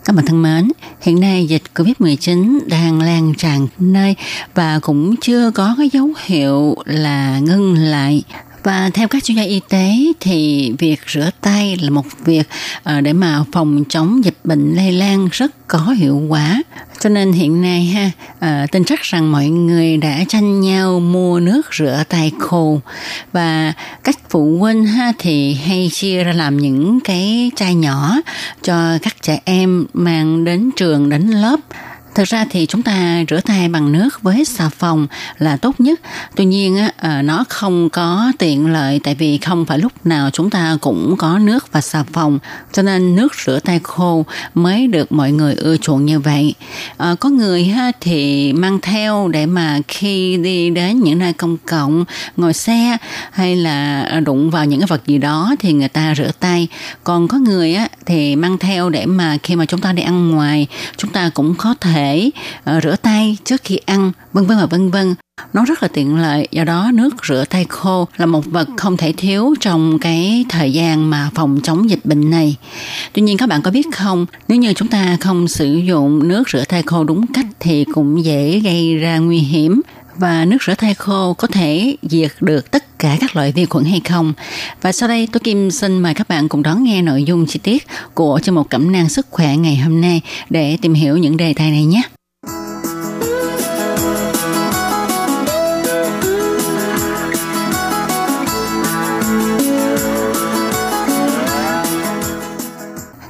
Speaker 3: các bạn thân mến, hiện nay dịch Covid-19 đang lan tràn nơi và cũng chưa có cái dấu hiệu là ngưng lại. Và theo các chuyên gia y tế thì việc rửa tay là một việc ờ, để mà phòng chống dịch bệnh lây lan rất có hiệu quả. Cho nên hiện nay ha, à, tin chắc rằng mọi người đã tranh nhau mua nước rửa tay khô. Và các phụ huynh ha thì hay chia ra làm những cái chai nhỏ cho các trẻ em mang đến trường đến lớp. Thực ra thì chúng ta rửa tay bằng nước với xà phòng là tốt nhất. Tuy nhiên á, ờ, nó không có tiện lợi tại vì không phải lúc nào chúng ta cũng có nước và xà phòng. Cho nên nước rửa tay khô mới được mọi người ưa chuộng như vậy. À, có người ha, thì mang theo để mà khi đi đến những nơi công cộng, ngồi xe hay là đụng vào những cái vật gì đó thì người ta rửa tay. Còn có người á, thì mang theo để mà khi mà chúng ta đi ăn ngoài chúng ta cũng có thể uh, rửa tay trước khi ăn vân vân và vân vân. Nó rất là tiện lợi do đó nước rửa tay khô là một vật không thể thiếu trong cái thời gian mà phòng chống dịch bệnh này. Tuy nhiên các bạn có biết không nếu như chúng ta không sử dụng nước rửa tay khô đúng cách thì cũng dễ gây ra nguy hiểm và nước rửa tay khô có thể diệt được tất cả các loại vi khuẩn hay không. Và sau đây tôi Kim xin mời các bạn cùng đón nghe nội dung chi tiết của chương một cẩm nang sức khỏe ngày hôm nay để tìm hiểu những đề tài này nhé.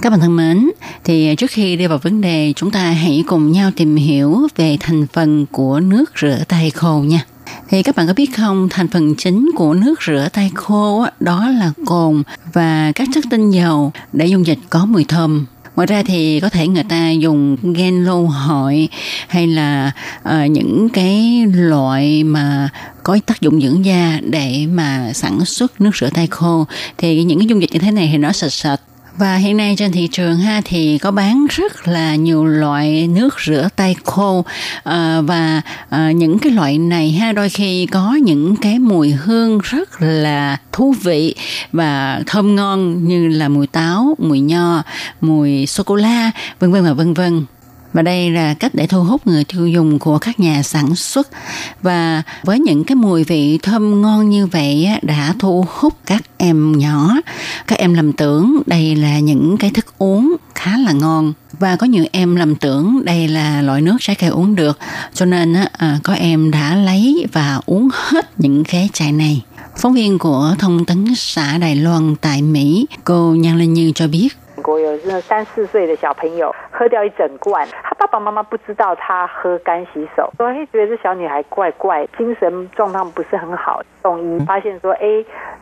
Speaker 3: Các bạn thân mến, thì trước khi đi vào vấn đề, chúng ta hãy cùng nhau tìm hiểu về thành phần của nước rửa tay khô nha. Thì các bạn có biết không, thành phần chính của nước rửa tay khô đó là cồn và các chất tinh dầu để dung dịch có mùi thơm ngoài ra thì có thể người ta dùng gen lô hội hay là uh, những cái loại mà có tác dụng dưỡng da để mà sản xuất nước rửa tay khô thì những cái dung dịch như thế này thì nó sạch sạch và hiện nay trên thị trường ha thì có bán rất là nhiều loại nước rửa tay khô. À, và à, những cái loại này ha đôi khi có những cái mùi hương rất là thú vị và thơm ngon như là mùi táo, mùi nho, mùi sô cô la vân vân và vân vân và đây là cách để thu hút người tiêu dùng của các nhà sản xuất. Và với những cái mùi vị thơm ngon như vậy đã thu hút các em nhỏ. Các em lầm tưởng đây là những cái thức uống khá là ngon. Và có nhiều em lầm tưởng đây là loại nước trái cây uống được. Cho nên à, có em đã lấy và uống hết những cái chai này. Phóng viên của thông tấn xã Đài Loan tại Mỹ, cô Nhan Linh Như cho biết.
Speaker 7: 国有这三四岁的小朋友喝掉一整罐，他爸爸妈妈不知道他喝干洗手，所以觉得这小女孩怪怪，精神状况不是很好。送医发现说，哎，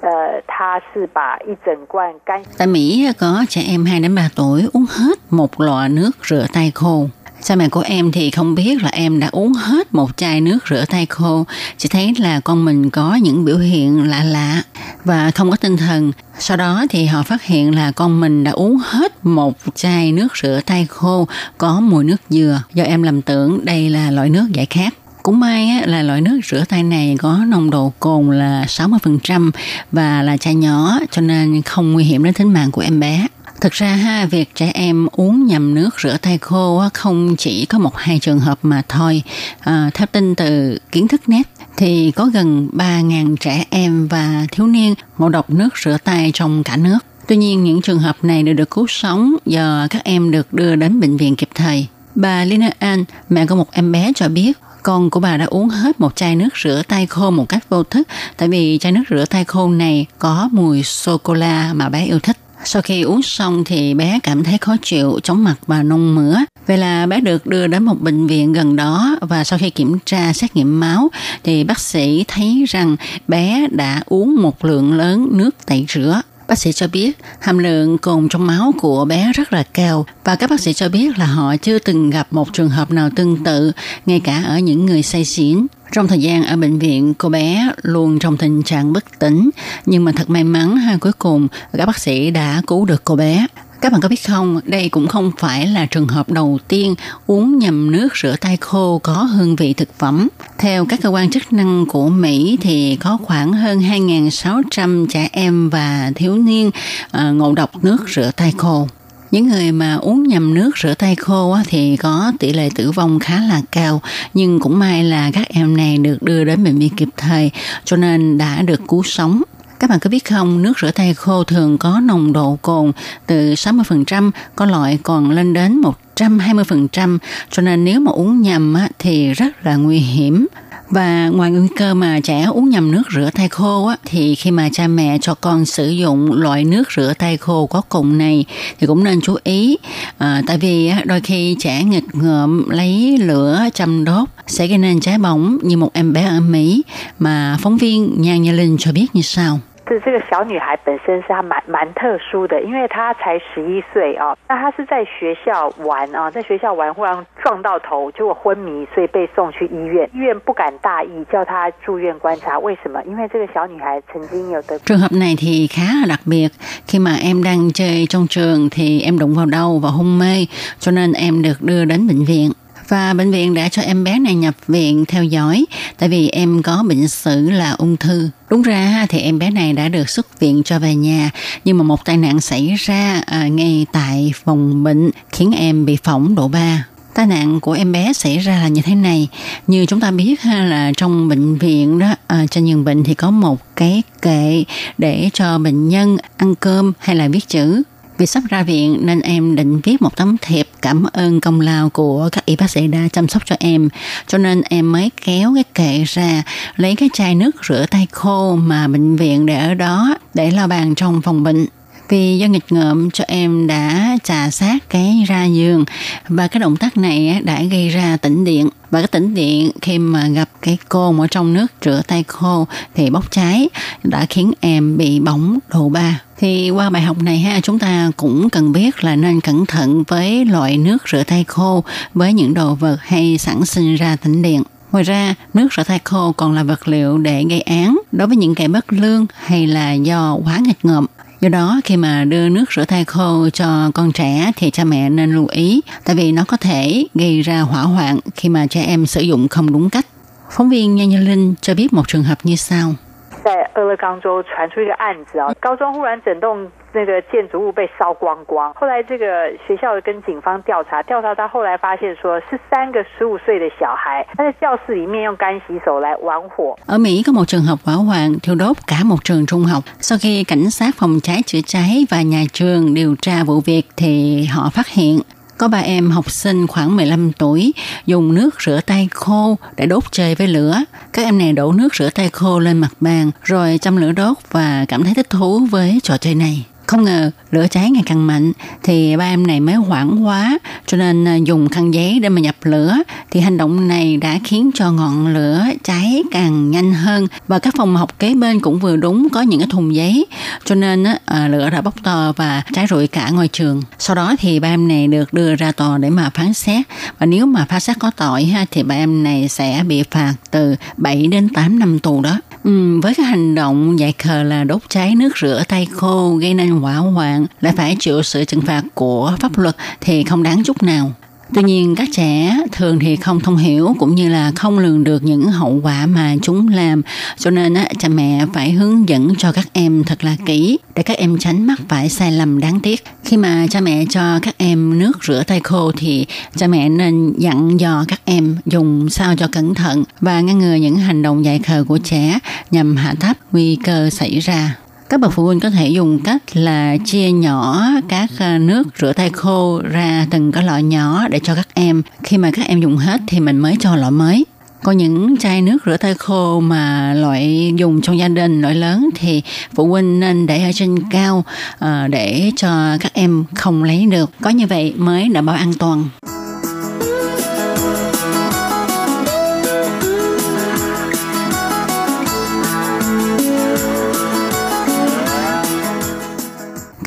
Speaker 7: 呃，他是把一整罐干。
Speaker 3: Tại Mỹ có trẻ em 2 đến 3 tuổi uống hết một lọ nước rửa tay khô. Cha mẹ của em thì không biết là em đã uống hết một chai nước rửa tay khô, chỉ thấy là con mình có những biểu hiện lạ lạ và không có tinh thần. Sau đó thì họ phát hiện là con mình đã uống hết một chai nước rửa tay khô có mùi nước dừa do em lầm tưởng đây là loại nước giải khát. Cũng may á, là loại nước rửa tay này có nồng độ cồn là 60% và là chai nhỏ cho nên không nguy hiểm đến tính mạng của em bé. Thực ra ha, việc trẻ em uống nhầm nước rửa tay khô không chỉ có một hai trường hợp mà thôi. À, theo tin từ kiến thức net thì có gần 3.000 trẻ em và thiếu niên ngộ độc nước rửa tay trong cả nước. Tuy nhiên những trường hợp này đều được cứu sống do các em được đưa đến bệnh viện kịp thời. Bà Lina An, mẹ của một em bé cho biết, con của bà đã uống hết một chai nước rửa tay khô một cách vô thức tại vì chai nước rửa tay khô này có mùi sô-cô-la mà bé yêu thích. Sau khi uống xong thì bé cảm thấy khó chịu, chóng mặt và nôn mửa. Vậy là bé được đưa đến một bệnh viện gần đó và sau khi kiểm tra xét nghiệm máu thì bác sĩ thấy rằng bé đã uống một lượng lớn nước tẩy rửa. Bác sĩ cho biết hàm lượng cồn trong máu của bé rất là cao và các bác sĩ cho biết là họ chưa từng gặp một trường hợp nào tương tự ngay cả ở những người say xỉn. Trong thời gian ở bệnh viện, cô bé luôn trong tình trạng bất tỉnh, nhưng mà thật may mắn ha cuối cùng các bác sĩ đã cứu được cô bé. Các bạn có biết không, đây cũng không phải là trường hợp đầu tiên uống nhầm nước rửa tay khô có hương vị thực phẩm. Theo các cơ quan chức năng của Mỹ thì có khoảng hơn 2.600 trẻ em và thiếu niên ờ, ngộ độc nước rửa tay khô. Những người mà uống nhầm nước rửa tay khô thì có tỷ lệ tử vong khá là cao, nhưng cũng may là các em này được đưa đến bệnh viện kịp thời, cho nên đã được cứu sống. Các bạn có biết không, nước rửa tay khô thường có nồng độ cồn từ 60%, có loại còn lên đến 120%, cho nên nếu mà uống nhầm thì rất là nguy hiểm. Và ngoài nguy cơ mà trẻ uống nhầm nước rửa tay khô á, thì khi mà cha mẹ cho con sử dụng loại nước rửa tay khô có cồn này thì cũng nên chú ý à, tại vì á, đôi khi trẻ nghịch ngợm lấy lửa châm đốt sẽ gây nên cháy bỏng như một em bé ở Mỹ mà phóng viên Nhan Nha Linh cho biết như sau.
Speaker 7: 是这个小女孩本身是她蛮蛮特殊的，因为她才十一岁哦，那她是在学校玩啊，在学校玩忽然撞到头，结果昏迷，所以被送去医院。医院不敢大意，叫她住院观察。为什么？因为这个小女孩曾经有得
Speaker 3: Trường hợp này thì khá là đặc biệt. Khi mà em đang chơi trong trường thì em đụng vào đầu và hôn mê, cho nên em được đưa đến bệnh viện. Và bệnh viện đã cho em bé này nhập viện theo dõi tại vì em có bệnh sử là ung thư. Đúng ra thì em bé này đã được xuất viện cho về nhà nhưng mà một tai nạn xảy ra à, ngay tại phòng bệnh khiến em bị phỏng độ 3. Tai nạn của em bé xảy ra là như thế này. Như chúng ta biết ha là trong bệnh viện đó, à, trên giường bệnh thì có một cái kệ để cho bệnh nhân ăn cơm hay là viết chữ. Vì sắp ra viện nên em định viết một tấm thiệp cảm ơn công lao của các y bác sĩ đã chăm sóc cho em. Cho nên em mới kéo cái kệ ra, lấy cái chai nước rửa tay khô mà bệnh viện để ở đó để lau bàn trong phòng bệnh vì do nghịch ngợm cho em đã trà sát cái ra giường. Và cái động tác này đã gây ra tĩnh điện. Và cái tĩnh điện khi mà gặp cái côn ở trong nước rửa tay khô thì bốc cháy đã khiến em bị bỏng độ 3 thì qua bài học này ha chúng ta cũng cần biết là nên cẩn thận với loại nước rửa tay khô với những đồ vật hay sản sinh ra tĩnh điện. Ngoài ra, nước rửa tay khô còn là vật liệu để gây án. Đối với những kẻ bất lương hay là do quá nghịch ngợm. Do đó, khi mà đưa nước rửa tay khô cho con trẻ thì cha mẹ nên lưu ý, tại vì nó có thể gây ra hỏa hoạn khi mà trẻ em sử dụng không đúng cách. Phóng viên Nha Như Linh cho biết một trường hợp như sau.
Speaker 7: 在俄勒冈州传出一个案子啊，高中忽然整栋那个建筑物被烧光光。后来这个学校跟警方调查，调查到后来发现说是三个十五岁的小孩，他在教室里面用干洗手来玩火。
Speaker 3: Ở Mỹ có một trường hợp hỏa hoạn thiêu đốt cả một trường trung học. Sau khi cảnh sát phòng cháy chữa cháy và nhà trường điều tra vụ việc thì họ phát hiện có ba em học sinh khoảng 15 tuổi, dùng nước rửa tay khô để đốt chơi với lửa. Các em này đổ nước rửa tay khô lên mặt bàn, rồi châm lửa đốt và cảm thấy thích thú với trò chơi này. Không ngờ lửa cháy ngày càng mạnh thì ba em này mới hoảng quá cho nên à, dùng khăn giấy để mà nhập lửa thì hành động này đã khiến cho ngọn lửa cháy càng nhanh hơn và các phòng học kế bên cũng vừa đúng có những cái thùng giấy cho nên á, à, lửa đã bốc to và cháy rụi cả ngôi trường. Sau đó thì ba em này được đưa ra tòa để mà phán xét và nếu mà phán xét có tội ha thì ba em này sẽ bị phạt từ 7 đến 8 năm tù đó. Ừ, với cái hành động dạy khờ là đốt cháy nước rửa tay khô gây nên hỏa hoạn lại phải chịu sự trừng phạt của pháp luật thì không đáng chút nào. Tuy nhiên các trẻ thường thì không thông hiểu cũng như là không lường được những hậu quả mà chúng làm cho nên á, cha mẹ phải hướng dẫn cho các em thật là kỹ để các em tránh mắc phải sai lầm đáng tiếc. Khi mà cha mẹ cho các em nước rửa tay khô thì cha mẹ nên dặn dò các em dùng sao cho cẩn thận và ngăn ngừa những hành động dạy khờ của trẻ nhằm hạ thấp nguy cơ xảy ra các bậc phụ huynh có thể dùng cách là chia nhỏ các ờ, nước rửa tay khô ra từng cái lọ nhỏ để cho các em khi mà các em dùng hết thì mình mới cho lọ mới có những chai nước rửa tay khô mà loại dùng trong gia đình loại lớn thì phụ huynh nên để ở trên cao ờ, để cho các em không lấy được. Có như vậy mới đảm bảo an toàn.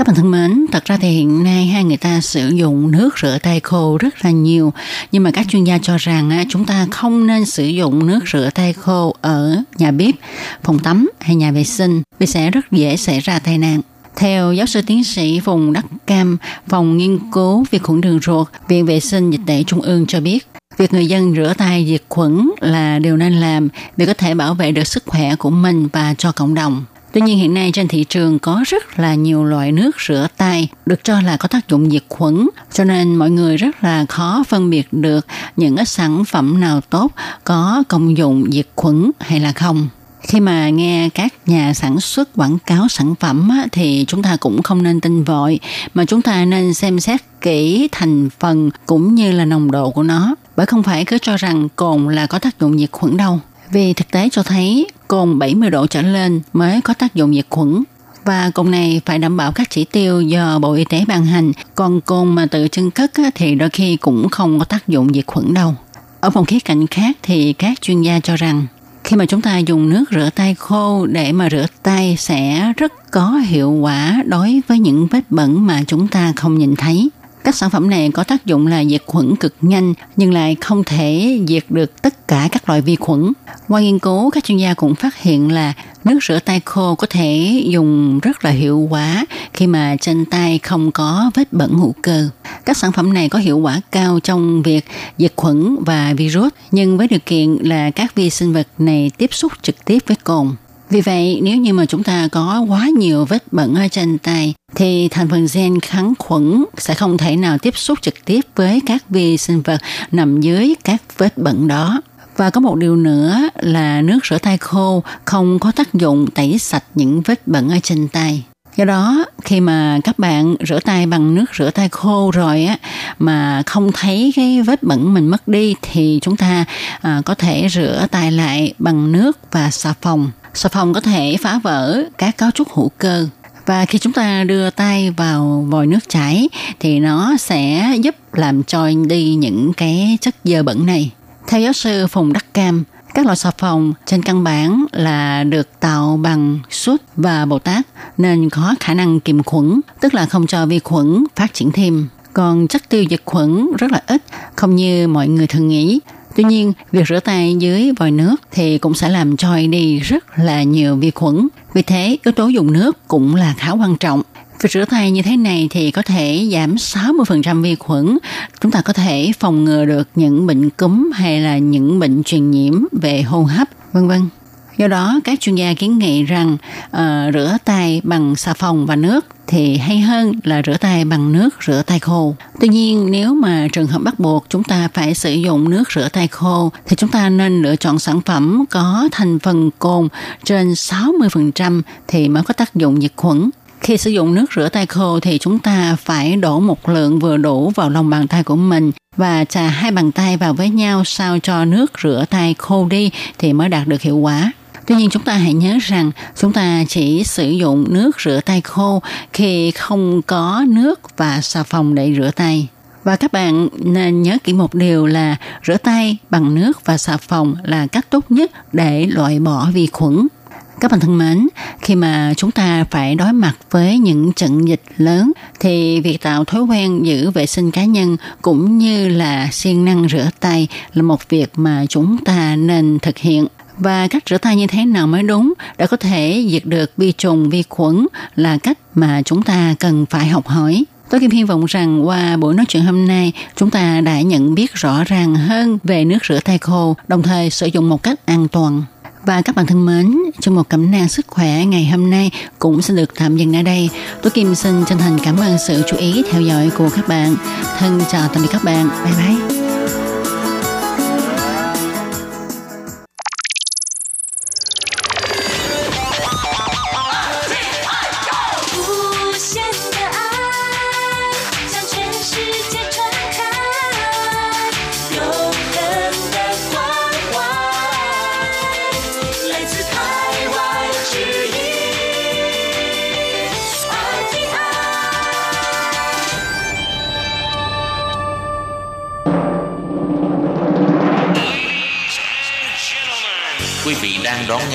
Speaker 3: Các bạn thân mến, thật ra thì hiện nay hai người ta sử dụng nước rửa tay khô rất là nhiều, nhưng mà các chuyên gia cho rằng chúng ta không nên sử dụng nước rửa tay khô ở nhà bếp, phòng tắm hay nhà vệ sinh vì sẽ rất dễ xảy ra tai nạn. Theo giáo sư tiến sĩ Phùng Đắc Cam, phòng nghiên cứu vi khuẩn đường ruột, Viện Vệ sinh Dịch tễ Trung ương cho biết, việc người dân rửa tay diệt khuẩn là điều nên làm để có thể bảo vệ được sức khỏe của mình và cho cộng đồng. Tuy nhiên hiện nay trên thị trường có rất là nhiều loại nước rửa tay được cho là có tác dụng diệt khuẩn, cho nên mọi người rất là khó phân biệt được những cái sản phẩm nào tốt có công dụng diệt khuẩn hay là không. Khi mà nghe các nhà sản xuất quảng cáo sản phẩm á, thì chúng ta cũng không nên tin vội mà chúng ta nên xem xét kỹ thành phần cũng như là nồng độ của nó bởi không phải cứ cho rằng cồn là có tác dụng diệt khuẩn đâu vì thực tế cho thấy cồn 70 độ trở lên mới có tác dụng diệt khuẩn và cồn này phải đảm bảo các chỉ tiêu do Bộ Y tế ban hành, còn cồn mà tự chân cất thì đôi khi cũng không có tác dụng diệt khuẩn đâu. Ở một khía cạnh khác thì các chuyên gia cho rằng khi mà chúng ta dùng nước rửa tay khô để mà rửa tay sẽ rất có hiệu quả đối với những vết bẩn mà chúng ta không nhìn thấy. Các sản phẩm này có tác dụng là diệt khuẩn cực nhanh nhưng lại không thể diệt được tất cả các loại vi khuẩn. Qua nghiên cứu, các chuyên gia cũng phát hiện là nước rửa tay khô có thể dùng rất là hiệu quả khi mà trên tay không có vết bẩn hữu cơ. Các sản phẩm này có hiệu quả cao trong việc diệt khuẩn và virus, nhưng với điều kiện là các vi sinh vật này tiếp xúc trực tiếp với cồn. Vì vậy, nếu như mà chúng ta có quá nhiều vết bẩn ở trên tay, thì thành phần gen kháng khuẩn sẽ không thể nào tiếp xúc trực tiếp với các vi sinh vật nằm dưới các vết bẩn đó. Và có một điều nữa là nước rửa tay khô không có tác dụng tẩy sạch những vết bẩn ở trên tay. Do đó, khi mà các bạn rửa tay bằng nước rửa tay khô rồi á mà không thấy cái vết bẩn mình mất đi thì chúng ta à, có thể rửa tay lại bằng nước và xà phòng. Xà phòng có thể phá vỡ các cấu trúc hữu cơ và khi chúng ta đưa tay vào vòi nước chảy thì nó sẽ giúp làm trôi đi những cái chất dơ bẩn này. Theo giáo sư Phùng Đắc Cam, các loại xà phòng trên căn bản là được tạo bằng sút và bồ tát nên có khả năng kiềm khuẩn, tức là không cho vi khuẩn phát triển thêm. Còn chất tiêu diệt khuẩn rất là ít, không như mọi người thường nghĩ. Tuy nhiên, việc rửa tay dưới vòi nước thì cũng sẽ làm trôi đi rất là nhiều vi khuẩn. Vì thế, yếu tố dùng nước cũng là khá quan trọng. Việc rửa tay như thế này thì có thể giảm 60% vi khuẩn. Chúng ta có thể phòng ngừa được những bệnh cúm hay là những bệnh truyền nhiễm về hô hấp, vân vân. Do đó, các chuyên gia kiến nghị rằng uh, rửa tay bằng xà phòng và nước thì hay hơn là rửa tay bằng nước rửa tay khô. Tuy nhiên, nếu mà trường hợp bắt buộc chúng ta phải sử dụng nước rửa tay khô thì chúng ta nên lựa chọn sản phẩm có thành phần cồn trên 60% thì mới có tác dụng diệt khuẩn. Khi sử dụng nước rửa tay khô thì chúng ta phải đổ một lượng vừa đủ vào lòng bàn tay của mình và trà hai bàn tay vào với nhau sao cho nước rửa tay khô đi thì mới đạt được hiệu quả. Tuy nhiên chúng ta hãy nhớ rằng chúng ta chỉ sử dụng nước rửa tay khô khi không có nước và xà phòng để rửa tay. Và các bạn nên nhớ kỹ một điều là rửa tay bằng nước và xà phòng là cách tốt nhất để loại bỏ vi khuẩn. Các bạn thân mến, khi mà chúng ta phải đối mặt với những trận dịch lớn thì việc tạo thói quen giữ vệ sinh cá nhân cũng như là siêng năng rửa tay là một việc mà chúng ta nên thực hiện và cách rửa tay như thế nào mới đúng để có thể diệt được vi trùng vi khuẩn là cách mà chúng ta cần phải học hỏi. Tôi Kim hy vọng rằng qua buổi nói chuyện hôm nay, chúng ta đã nhận biết rõ ràng hơn về nước rửa tay khô, đồng thời sử dụng một cách an toàn. Và các bạn thân mến, trong một cẩm nang sức khỏe ngày hôm nay cũng sẽ được tạm dừng ở đây. Tôi Kim xin chân thành cảm ơn sự chú ý theo dõi của các bạn. Thân chào tạm biệt các bạn. Bye bye.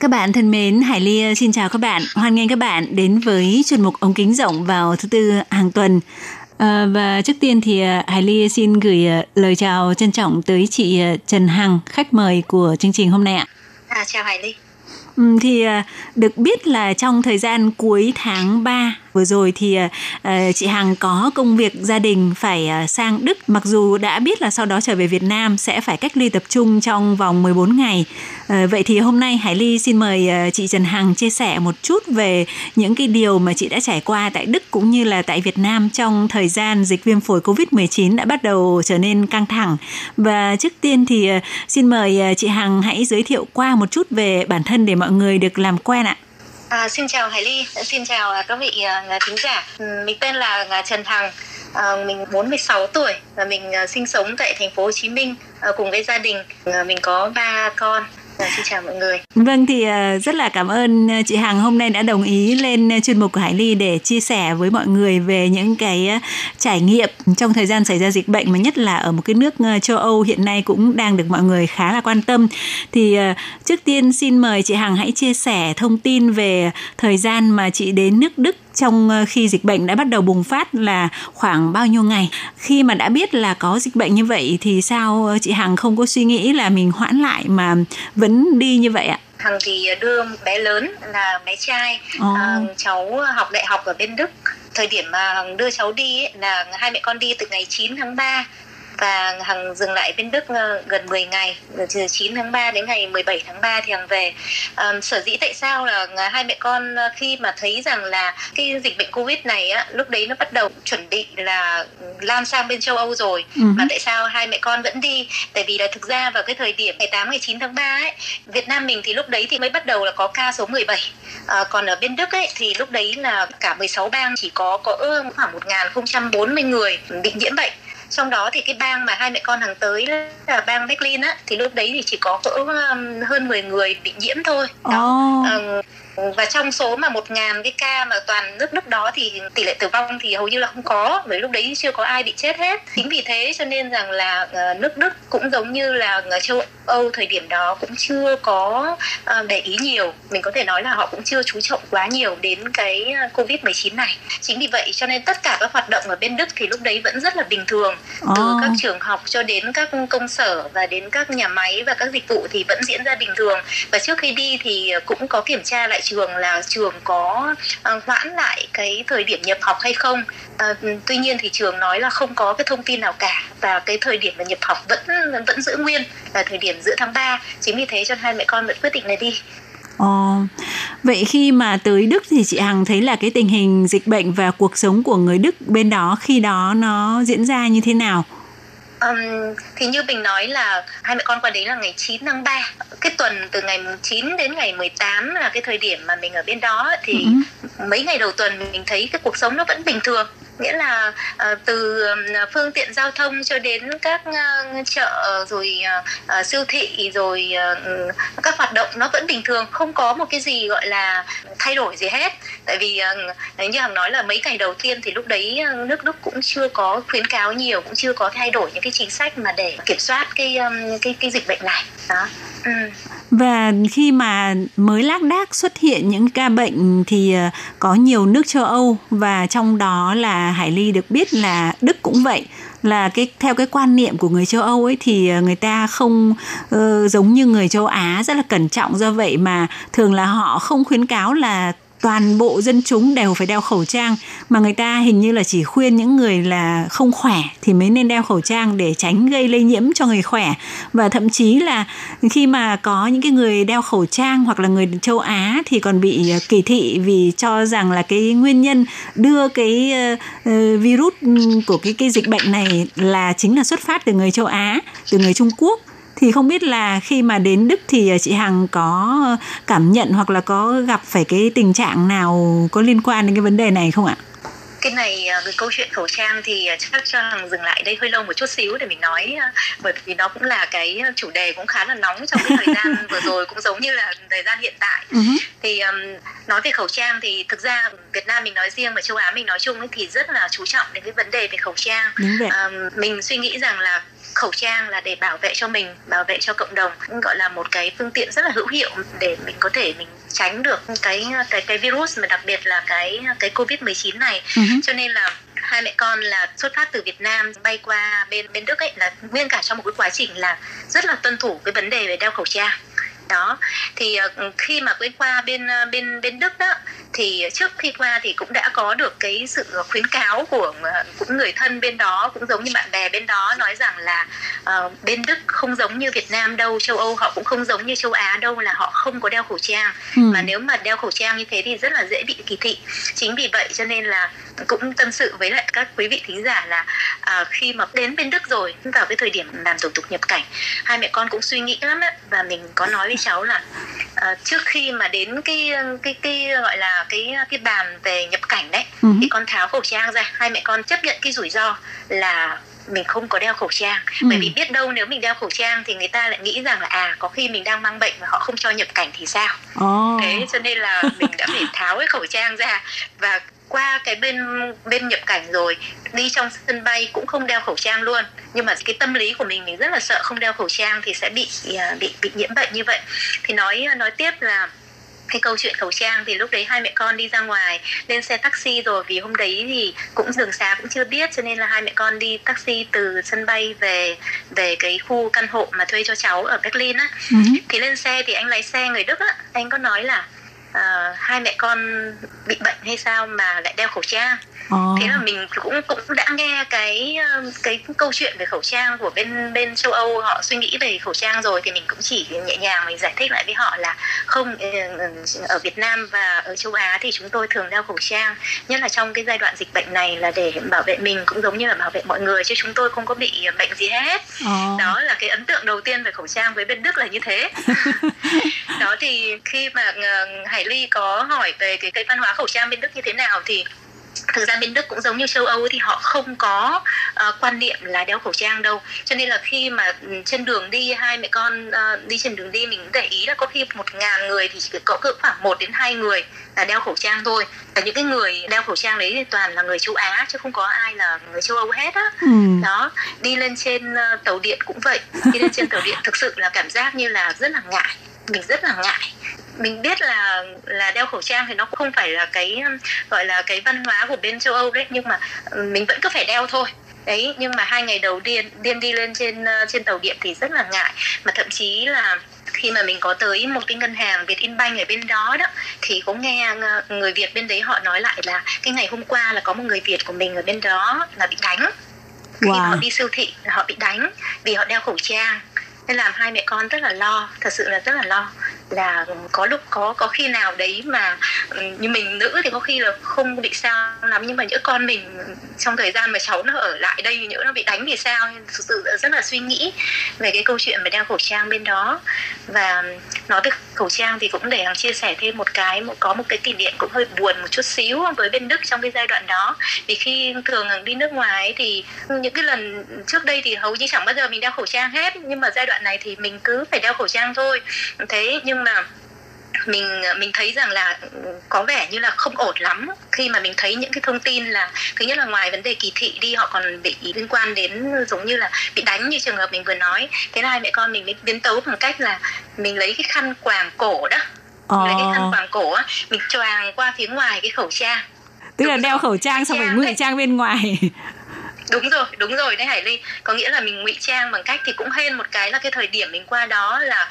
Speaker 1: Các bạn thân mến, Hải Ly xin chào các bạn. Hoan nghênh các bạn đến với chuyên mục ống kính rộng vào thứ tư hàng tuần. À, và trước tiên thì à, Hải Ly xin gửi lời chào trân trọng tới chị Trần Hằng, khách mời của chương trình hôm nay ạ.
Speaker 8: À, chào Hải Ly.
Speaker 1: Ừ, thì được biết là trong thời gian cuối tháng 3 vừa rồi thì uh, chị Hằng có công việc gia đình phải uh, sang Đức mặc dù đã biết là sau đó trở về Việt Nam sẽ phải cách ly tập trung trong vòng 14 ngày. Uh, vậy thì hôm nay Hải Ly xin mời uh, chị Trần Hằng chia sẻ một chút về những cái điều mà chị đã trải qua tại Đức cũng như là tại Việt Nam trong thời gian dịch viêm phổi Covid-19 đã bắt đầu trở nên căng thẳng. Và trước tiên thì uh, xin mời uh, chị Hằng hãy giới thiệu qua một chút về bản thân để mọi người được làm quen ạ.
Speaker 8: À, xin chào Hải Ly, ờ, xin chào à, các vị uh, thính giả. Ừ, mình tên là à, Trần Hằng, uh, mình 46 tuổi và mình uh, sinh sống tại thành phố Hồ Chí Minh uh, cùng với gia đình. Uh, mình có ba con. Vâng, xin chào mọi người.
Speaker 1: Vâng thì ờ, rất là cảm ơn ờ, chị Hằng hôm nay đã đồng ý lên ờ, chuyên mục của Hải Ly để chia sẻ với mọi người về những cái trải nghiệm trong thời gian xảy ra dịch bệnh, mà nhất là ở một cái nước châu Âu hiện nay cũng đang được mọi người khá là quan tâm. Thì trước tiên xin mời chị Hằng hãy chia sẻ thông tin về thời gian mà chị đến nước Đức trong khi dịch bệnh đã bắt đầu bùng phát là khoảng bao nhiêu ngày? Khi mà đã biết là có dịch bệnh như vậy thì sao chị Hằng không có suy nghĩ là mình hoãn lại mà vẫn đi như vậy ạ?
Speaker 8: Hằng thì đưa bé lớn là bé trai à, cháu học đại học ở bên Đức. Thời điểm mà Hằng đưa cháu đi ấy, là hai mẹ con đi từ ngày 9 tháng 3 và Hằng dừng lại bên Đức uh, gần 10 ngày từ 9 tháng 3 đến ngày 17 tháng 3 thì Hằng về. Um, sở dĩ tại sao là hai mẹ con uh, khi mà thấy rằng là cái dịch bệnh Covid này á lúc đấy nó bắt đầu chuẩn bị là lan sang bên châu Âu rồi
Speaker 1: Ừ.
Speaker 8: mà tại sao hai mẹ con vẫn đi? Tại vì là thực ra vào cái thời điểm ngày 8 ngày 9 tháng 3 ấy Việt Nam mình thì lúc đấy thì mới bắt đầu là có ca số 17 à, còn ở bên Đức ấy thì lúc đấy là cả 16 bang chỉ có có khoảng 1040 người bị nhiễm bệnh trong đó thì cái bang mà hai mẹ con hàng tới là bang Berlin á thì lúc đấy thì chỉ có cỡ um, hơn 10 người bị nhiễm thôi
Speaker 1: Ồ.
Speaker 8: Ừm, và trong số mà một ngàn cái ca mà toàn nước Đức đó thì tỷ lệ tử vong thì hầu như là không có bởi lúc đấy chưa có ai bị chết hết. Chính vì thế cho nên rằng là ờ, nước Đức cũng giống như là ở châu Âu thời điểm đó cũng chưa có ờ, để ý nhiều. Mình có thể nói là họ cũng chưa chú trọng quá nhiều đến cái ờ, Covid 19 này. Chính vì vậy cho nên tất cả các hoạt động ở bên Đức thì lúc đấy vẫn rất là bình thường. Từ các trường học cho đến các công sở và đến các nhà máy và các dịch vụ thì vẫn diễn ra bình thường. Và trước khi đi thì cũng có kiểm tra lại trường là trường có à, hoãn lại cái thời điểm nhập học hay không? Ờ, tuy nhiên thì trường nói là không có cái thông tin nào cả và cái thời điểm mà nhập học vẫn vẫn giữ nguyên là thời điểm giữa tháng 3 chính vì thế cho hai mẹ con vẫn quyết định là đi.
Speaker 1: Ồ, vậy khi mà tới Đức thì chị Hằng thấy là cái tình hình dịch bệnh và cuộc sống của người Đức bên đó khi đó nó diễn ra như thế nào?
Speaker 8: Um, thì như mình nói là hai mẹ con qua đấy là ngày 9 tháng 3 Cái tuần từ ngày 9 đến ngày 18 là cái thời điểm mà mình ở bên đó Thì mấy ngày đầu tuần mình thấy cái cuộc sống nó vẫn bình thường Nghĩa là uh, từ ờ, phương tiện giao thông cho đến các uh, chợ rồi uh, siêu thị rồi uh, các hoạt động nó vẫn bình thường Không có một cái gì gọi là thay đổi gì hết. Tại vì uh, như Hằng nói là mấy ngày đầu tiên thì lúc đấy ờ, nước Đức cũng chưa có khuyến cáo nhiều Cũng chưa có thay đổi những cái chính sách mà để kiểm soát cái um, cái cái dịch bệnh này. Đó. Ừ.
Speaker 1: Và khi mà mới lác đác xuất hiện những ca bệnh thì ờ, có nhiều nước châu Âu và trong đó là Hải Ly được biết là Đức cũng vậy. Là cái theo cái quan niệm của người châu Âu ấy thì ờ, người ta không uh, giống như người châu Á rất là cẩn trọng. Do vậy mà thường là họ không khuyến cáo là toàn bộ dân chúng đều phải đeo khẩu trang. Mà người ta hình như là chỉ khuyên những người là không khỏe thì mới nên đeo khẩu trang để tránh gây lây nhiễm cho người khỏe. Và thậm chí là khi mà có những cái người đeo khẩu trang hoặc là người châu Á thì còn bị ờ, kỳ thị vì cho rằng là cái nguyên nhân đưa cái ờ, ờ, virus của cái cái dịch bệnh này là chính là xuất phát từ người châu Á, từ người Trung Quốc.
Speaker 3: Thì không biết là khi mà đến Đức thì chị Hằng có cảm nhận hoặc là có gặp phải cái tình trạng nào có liên quan đến cái vấn đề này không ạ?
Speaker 8: cái này à, cái câu chuyện khẩu trang thì à, chắc cho Hằng dừng lại đây hơi lâu một chút xíu để mình nói bởi vì nó cũng là cái chủ đề cũng khá là nóng trong cái thời (laughs) gian vừa rồi cũng giống như là thời gian hiện tại
Speaker 3: Uh-huh.
Speaker 8: thì um, nói về khẩu trang thì thực ra Việt Nam mình nói riêng và châu Á mình nói chung thì rất là chú trọng đến cái vấn đề về khẩu trang um, mình suy nghĩ rằng là khẩu trang là để bảo vệ cho mình bảo vệ cho cộng đồng gọi là một cái phương tiện rất là hữu hiệu để mình có thể mình tránh được cái cái cái virus mà đặc biệt là cái cái covid 19 này
Speaker 3: Uh-huh.
Speaker 8: cho nên là hai mẹ con là xuất phát từ Việt Nam bay qua bên bên Đức ấy là nguyên cả trong một cái quá trình là rất là tuân thủ cái vấn đề về đeo khẩu trang đó. Thì ờ, khi mà quay qua bên ờ, bên bên Đức đó thì trước khi qua thì cũng đã có được cái sự khuyến cáo của ờ, cũng người thân bên đó cũng giống như bạn bè bên đó nói rằng là ờ, bên Đức không giống như Việt Nam đâu châu Âu họ cũng không giống như châu Á đâu là họ không có đeo khẩu trang.
Speaker 3: Ừ.
Speaker 8: mà nếu mà đeo khẩu trang như thế thì rất là dễ bị kỳ thị. Chính vì vậy cho nên là cũng tâm sự với lại các quý vị thính giả là à, khi mà đến bên Đức rồi vào cái thời điểm làm thủ tục nhập cảnh hai mẹ con cũng suy nghĩ lắm á và mình có nói với cháu là à, trước khi mà đến cái cái cái gọi là cái cái bàn về nhập cảnh đấy
Speaker 3: Ừ.
Speaker 8: thì con tháo khẩu trang ra hai mẹ con chấp nhận cái rủi ro là mình không có đeo khẩu trang
Speaker 3: Ừ.
Speaker 8: bởi vì biết đâu nếu mình đeo khẩu trang thì người ta lại nghĩ rằng là à có khi mình đang mang bệnh và họ không cho nhập cảnh thì sao
Speaker 3: Ồ.
Speaker 8: thế cho nên là mình đã phải tháo cái khẩu trang ra và qua cái bên bên nhập cảnh rồi đi trong sân bay cũng không đeo khẩu trang luôn. Nhưng mà cái tâm lý của mình mình rất là sợ không đeo khẩu trang thì sẽ bị à, bị bị nhiễm bệnh như vậy. Thì nói nói tiếp là cái câu chuyện khẩu trang thì lúc đấy hai mẹ con đi ra ngoài lên xe taxi rồi. Vì hôm đấy thì cũng đường xá cũng chưa biết cho nên là hai mẹ con đi taxi từ sân bay về về cái khu căn hộ mà thuê cho cháu ở Berlin á.
Speaker 3: Uh-huh.
Speaker 8: thì lên xe thì anh lái xe người Đức á. Anh có nói là Ờ, hai mẹ con bị bệnh hay sao mà lại đeo khẩu trang?
Speaker 3: Ồ.
Speaker 8: thế là mình cũng cũng đã nghe cái ờ, cái câu chuyện về khẩu trang của bên bên châu Âu họ suy nghĩ về khẩu trang rồi thì mình cũng chỉ nhẹ nhàng mình giải thích lại với họ là không ờ, ở Việt Nam và ở châu Á thì chúng tôi thường đeo khẩu trang nhất là trong cái giai đoạn dịch bệnh này là để bảo vệ mình cũng giống như là bảo vệ mọi người chứ chúng tôi không có bị bệnh gì hết
Speaker 3: Ồ.
Speaker 8: đó là cái ấn tượng đầu tiên về khẩu trang với bên Đức là như thế (laughs) đó thì khi mà Hải Ly có hỏi về cái cái văn hóa khẩu trang bên Đức như thế nào thì thực ra bên Đức cũng giống như châu Âu thì họ không có ờ, quan niệm là đeo khẩu trang đâu. Cho nên là khi mà ừ, trên đường đi hai mẹ con ờ, đi trên đường đi mình cũng để ý là có khi một ngàn người thì chỉ có cỡ khoảng 1 đến 2 người là đeo khẩu trang thôi. Và những cái người đeo khẩu trang đấy thì toàn là người châu Á chứ không có ai là người châu Âu hết á.
Speaker 3: Ừ.
Speaker 8: đó đi lên trên ờ, tàu điện cũng vậy. Đi lên trên tàu điện thực sự là cảm giác như là rất là ngại mình rất là ngại mình biết là là đeo khẩu trang thì nó không phải là cái gọi là cái văn hóa của bên châu Âu đấy nhưng mà um, mình vẫn cứ phải đeo thôi. Đấy nhưng mà hai ngày đầu tiên điên đi lên trên ờ, trên tàu điện thì rất là ngại. Mà thậm chí là khi mà mình có tới một cái ngân hàng Vietinbank ở bên đó đó thì có nghe ờ, người Việt bên đấy họ nói lại là cái ngày hôm qua là có một người Việt của mình ở bên đó là bị đánh. Khi
Speaker 3: Wow.
Speaker 8: họ đi siêu thị họ bị đánh vì họ đeo khẩu trang. Nên làm hai mẹ con rất là lo thật sự là rất là lo là có lúc có có khi nào đấy mà ừ, như mình nữ thì có khi là không bị sao lắm, nhưng mà những con mình trong thời gian mà cháu nó ở lại đây, nhỡ nó bị đánh thì sao? Thực sự rất là suy nghĩ về cái câu chuyện mà đeo khẩu trang bên đó. Và nói về khẩu trang thì cũng để hằng chia sẻ thêm một cái, một, có một cái kỷ niệm cũng hơi buồn một chút xíu với bên Đức trong cái giai đoạn đó. Vì khi thường đi nước ngoài thì những cái lần trước đây thì hầu như chẳng bao giờ mình đeo khẩu trang hết, nhưng mà giai đoạn này thì mình cứ phải đeo khẩu trang thôi. Thế nhưng mà mình mình thấy rằng là có vẻ như là không ổn lắm khi mà mình thấy những cái thông tin là thứ nhất là ngoài vấn đề kỳ thị đi họ còn bị liên quan đến giống như là bị đánh như trường hợp mình vừa nói thế là hai mẹ con mình mới biến tấu bằng cách là mình lấy cái khăn quàng cổ đó
Speaker 3: Ồ.
Speaker 8: lấy cái khăn quàng cổ á mình choàng qua phía ngoài cái khẩu trang
Speaker 3: Tức là
Speaker 8: Đúng
Speaker 3: đeo
Speaker 8: rồi.
Speaker 3: khẩu trang xong phải ngụy trang bên ngoài.
Speaker 8: Đúng rồi đúng rồi đấy hải ly có nghĩa là mình ngụy trang bằng cách thì cũng hên một cái là cái thời điểm mình qua đó là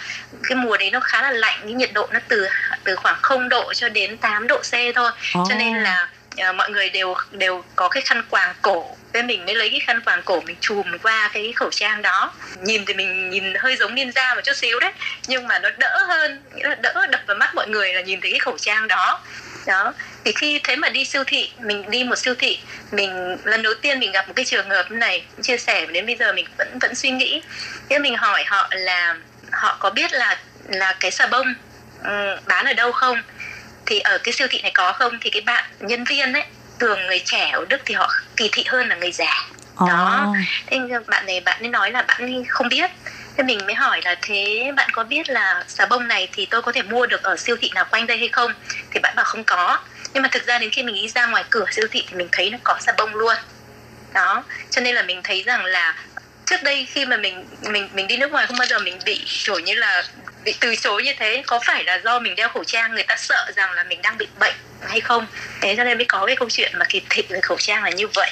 Speaker 8: cái mùa đấy nó khá là lạnh cái nhiệt độ nó từ từ khoảng 0 độ cho đến 8 độ c thôi.
Speaker 3: Ồ.
Speaker 8: cho nên là ờ, mọi người đều đều có cái khăn quàng cổ. Thế mình mới lấy cái khăn quàng cổ mình chùm qua cái khẩu trang đó. Nhìn thì mình nhìn hơi giống ninja một chút xíu đấy Nhưng mà nó đỡ hơn Nghĩa là đỡ đập vào mắt mọi người là nhìn thấy cái khẩu trang đó đó. Thì khi thế mà đi siêu thị mình đi một siêu thị mình lần đầu tiên mình gặp một cái trường hợp này chia sẻ đến bây giờ mình vẫn vẫn suy nghĩ. Thế mình hỏi họ là họ có biết là là cái xà bông um, bán ở đâu không? Thì ở cái siêu thị này có không? Thì cái bạn nhân viên ấy thường người trẻ ở Đức thì họ kỳ thị hơn là người già. Đó. Thế bạn này bạn ấy nói là bạn ấy không biết thế mình mới hỏi là thế bạn có biết là xà bông này thì tôi có thể mua được ở siêu thị nào quanh đây hay không? Thì bạn bảo không có. Nhưng mà thực ra đến khi mình đi ra ngoài cửa siêu thị thì mình thấy nó có xà bông luôn. Đó. Cho nên là mình thấy rằng là trước đây khi mà mình mình mình đi nước ngoài không bao giờ mình bị kiểu như là bị từ chối như thế. Có phải là do mình đeo khẩu trang người ta sợ rằng là mình đang bị bệnh hay không? Thế cho nên mới có cái câu chuyện mà kỳ thị về khẩu trang là như vậy.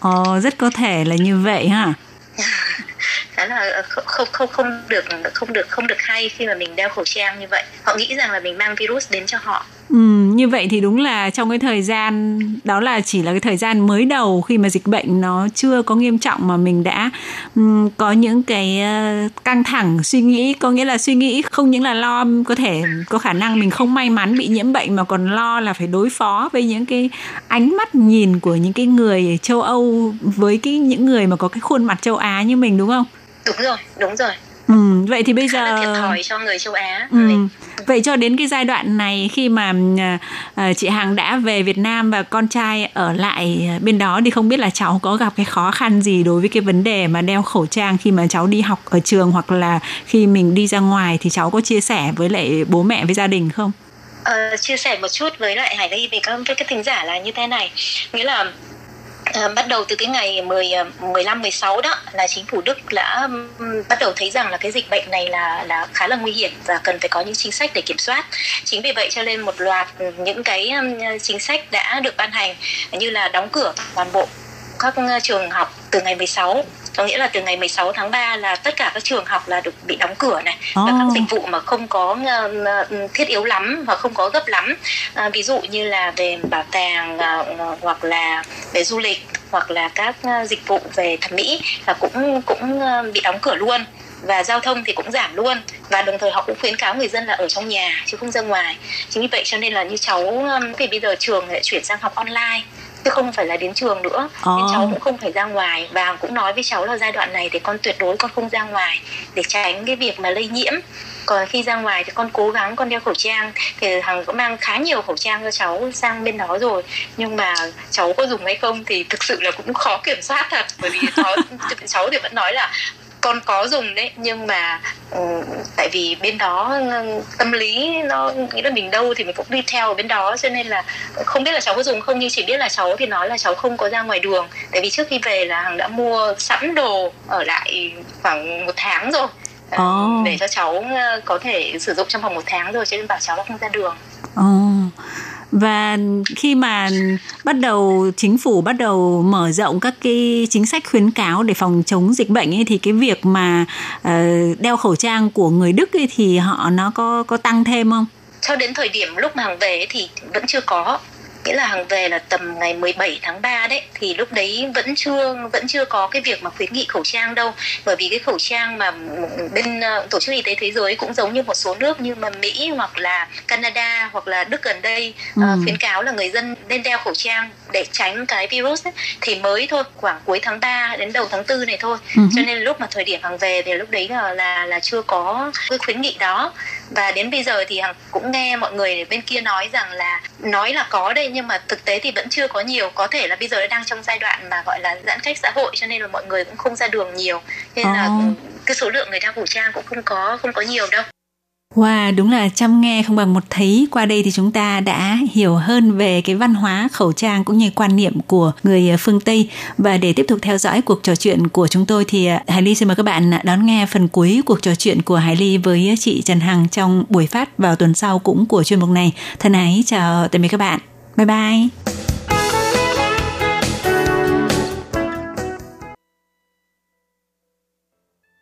Speaker 1: Ồ, rất có thể là như vậy ha
Speaker 8: đó là ờ, không không không được không được không được hay khi mà mình đeo khẩu trang như vậy. Họ nghĩ rằng là mình mang virus đến cho họ.
Speaker 1: Ừ, như vậy thì đúng là trong cái thời gian đó là chỉ là cái thời gian mới đầu khi mà dịch bệnh nó chưa có nghiêm trọng mà mình đã um, có những cái uh, căng thẳng suy nghĩ có nghĩa là suy nghĩ không những là lo có thể có khả năng mình không may mắn bị nhiễm bệnh mà còn lo là phải đối phó với những cái ánh mắt nhìn của những cái người châu Âu với cái những người mà có cái khuôn mặt châu Á như mình đúng không?
Speaker 8: đúng rồi đúng rồi
Speaker 1: Ừ, (laughs) vậy thì bây
Speaker 8: khá là thiệt
Speaker 1: giờ
Speaker 8: thòi cho người châu Á
Speaker 1: Ừ. Vậy cho đến cái giai đoạn này khi mà à, chị Hằng đã về Việt Nam và con trai ở lại bên đó thì không biết là cháu có gặp cái khó khăn gì đối với cái vấn đề mà đeo khẩu trang khi mà cháu đi học ở trường hoặc là khi mình đi ra ngoài thì cháu có chia sẻ với lại bố mẹ với gia đình không?
Speaker 8: Ờ, chia sẻ một chút với lại Hải Ly về các với các thính giả là như thế này nghĩa là à, bắt đầu từ cái ngày 10 15 16 đó là chính phủ Đức đã um, bắt đầu thấy rằng là cái dịch bệnh này là là khá là nguy hiểm và cần phải có những chính sách để kiểm soát. Chính vì vậy cho nên một loạt những cái um, chính sách đã được ban hành như là đóng cửa toàn bộ các trường học từ ngày 16 có nghĩa là từ ngày 16 tháng 3 là tất cả các trường học là được bị đóng cửa này. Và các
Speaker 1: Oh.
Speaker 8: dịch vụ mà không có ờ, ờ, thiết yếu lắm và không có gấp lắm. À, ví dụ như là về bảo tàng ờ, ờ, hoặc là về du lịch hoặc là các ờ, dịch vụ về thẩm mỹ là cũng cũng ờ, bị đóng cửa luôn. Và giao thông thì cũng giảm luôn. Và đồng thời họ cũng khuyến cáo người dân là ở trong nhà chứ không ra ngoài. Chính vì vậy cho nên là như cháu thì bây giờ trường lại chuyển sang học online chứ không phải là đến trường nữa. Nên
Speaker 1: Ồ.
Speaker 8: cháu cũng không phải ra ngoài và cũng nói với cháu là giai đoạn này thì con tuyệt đối con không ra ngoài để tránh cái việc mà lây nhiễm. Còn khi ra ngoài thì con cố gắng con đeo khẩu trang. Thì hằng cũng mang khá nhiều khẩu trang cho cháu sang bên đó rồi. Nhưng mà cháu có dùng hay không thì thực sự là cũng khó kiểm soát thật. Bởi vì (laughs) cháu cháu thì vẫn nói là con có dùng đấy nhưng mà ừ, tại vì bên đó ừ, tâm lý nó nghĩ là mình đâu thì mình cũng đi theo ở bên đó cho nên là không biết là cháu có dùng không nhưng chỉ biết là cháu thì nói là cháu không có ra ngoài đường tại vì trước khi về là hằng đã mua sẵn đồ ở lại khoảng một tháng rồi
Speaker 1: Ồ.
Speaker 8: để cho cháu ờ, có thể sử dụng trong vòng một tháng rồi cho nên bảo cháu là không ra đường
Speaker 1: Ồ. Và khi mà bắt đầu chính phủ bắt đầu mở rộng các cái chính sách khuyến cáo để phòng chống dịch bệnh ấy thì cái việc mà uh, đeo khẩu trang của người Đức ấy thì họ nó có có tăng thêm không?
Speaker 8: cho đến thời điểm lúc mà hàng về thì vẫn chưa có nghĩa là Hằng về là tầm ngày 17 tháng 3 đấy. Thì lúc đấy vẫn chưa vẫn chưa có cái việc mà khuyến nghị khẩu trang đâu. Bởi vì cái khẩu trang mà bên ờ, tổ chức y tế thế giới cũng giống như một số nước như mà Mỹ hoặc là Canada hoặc là Đức gần đây ờ,
Speaker 1: Ừ.
Speaker 8: khuyến cáo là người dân nên đeo khẩu trang để tránh cái virus ấy, thì mới thôi khoảng cuối tháng 3 đến đầu tháng 4 này thôi.
Speaker 1: Ừ.
Speaker 8: cho nên lúc mà thời điểm Hằng về thì lúc đấy là là, là chưa có cái khuyến nghị đó. Và đến bây giờ thì Hằng cũng nghe mọi người bên kia nói rằng là nói là có đây nhưng mà thực tế thì vẫn chưa có nhiều có thể là bây giờ đang trong giai đoạn mà gọi là giãn cách xã hội cho nên là mọi người cũng không ra đường nhiều nên là
Speaker 1: Ồ.
Speaker 8: cái số lượng người đeo khẩu trang cũng không có không có nhiều đâu
Speaker 1: Wow, đúng là chăm nghe không bằng một thấy. Qua đây thì chúng ta đã hiểu hơn về cái văn hóa khẩu trang cũng như quan niệm của người phương Tây. Và để tiếp tục theo dõi cuộc trò chuyện của chúng tôi thì à, Hải Ly xin mời các bạn đón nghe phần cuối cuộc trò chuyện của Hải Ly với chị Trần Hằng trong buổi phát vào tuần sau cũng của chuyên mục này. Thân ái chào tạm biệt các bạn. 拜拜。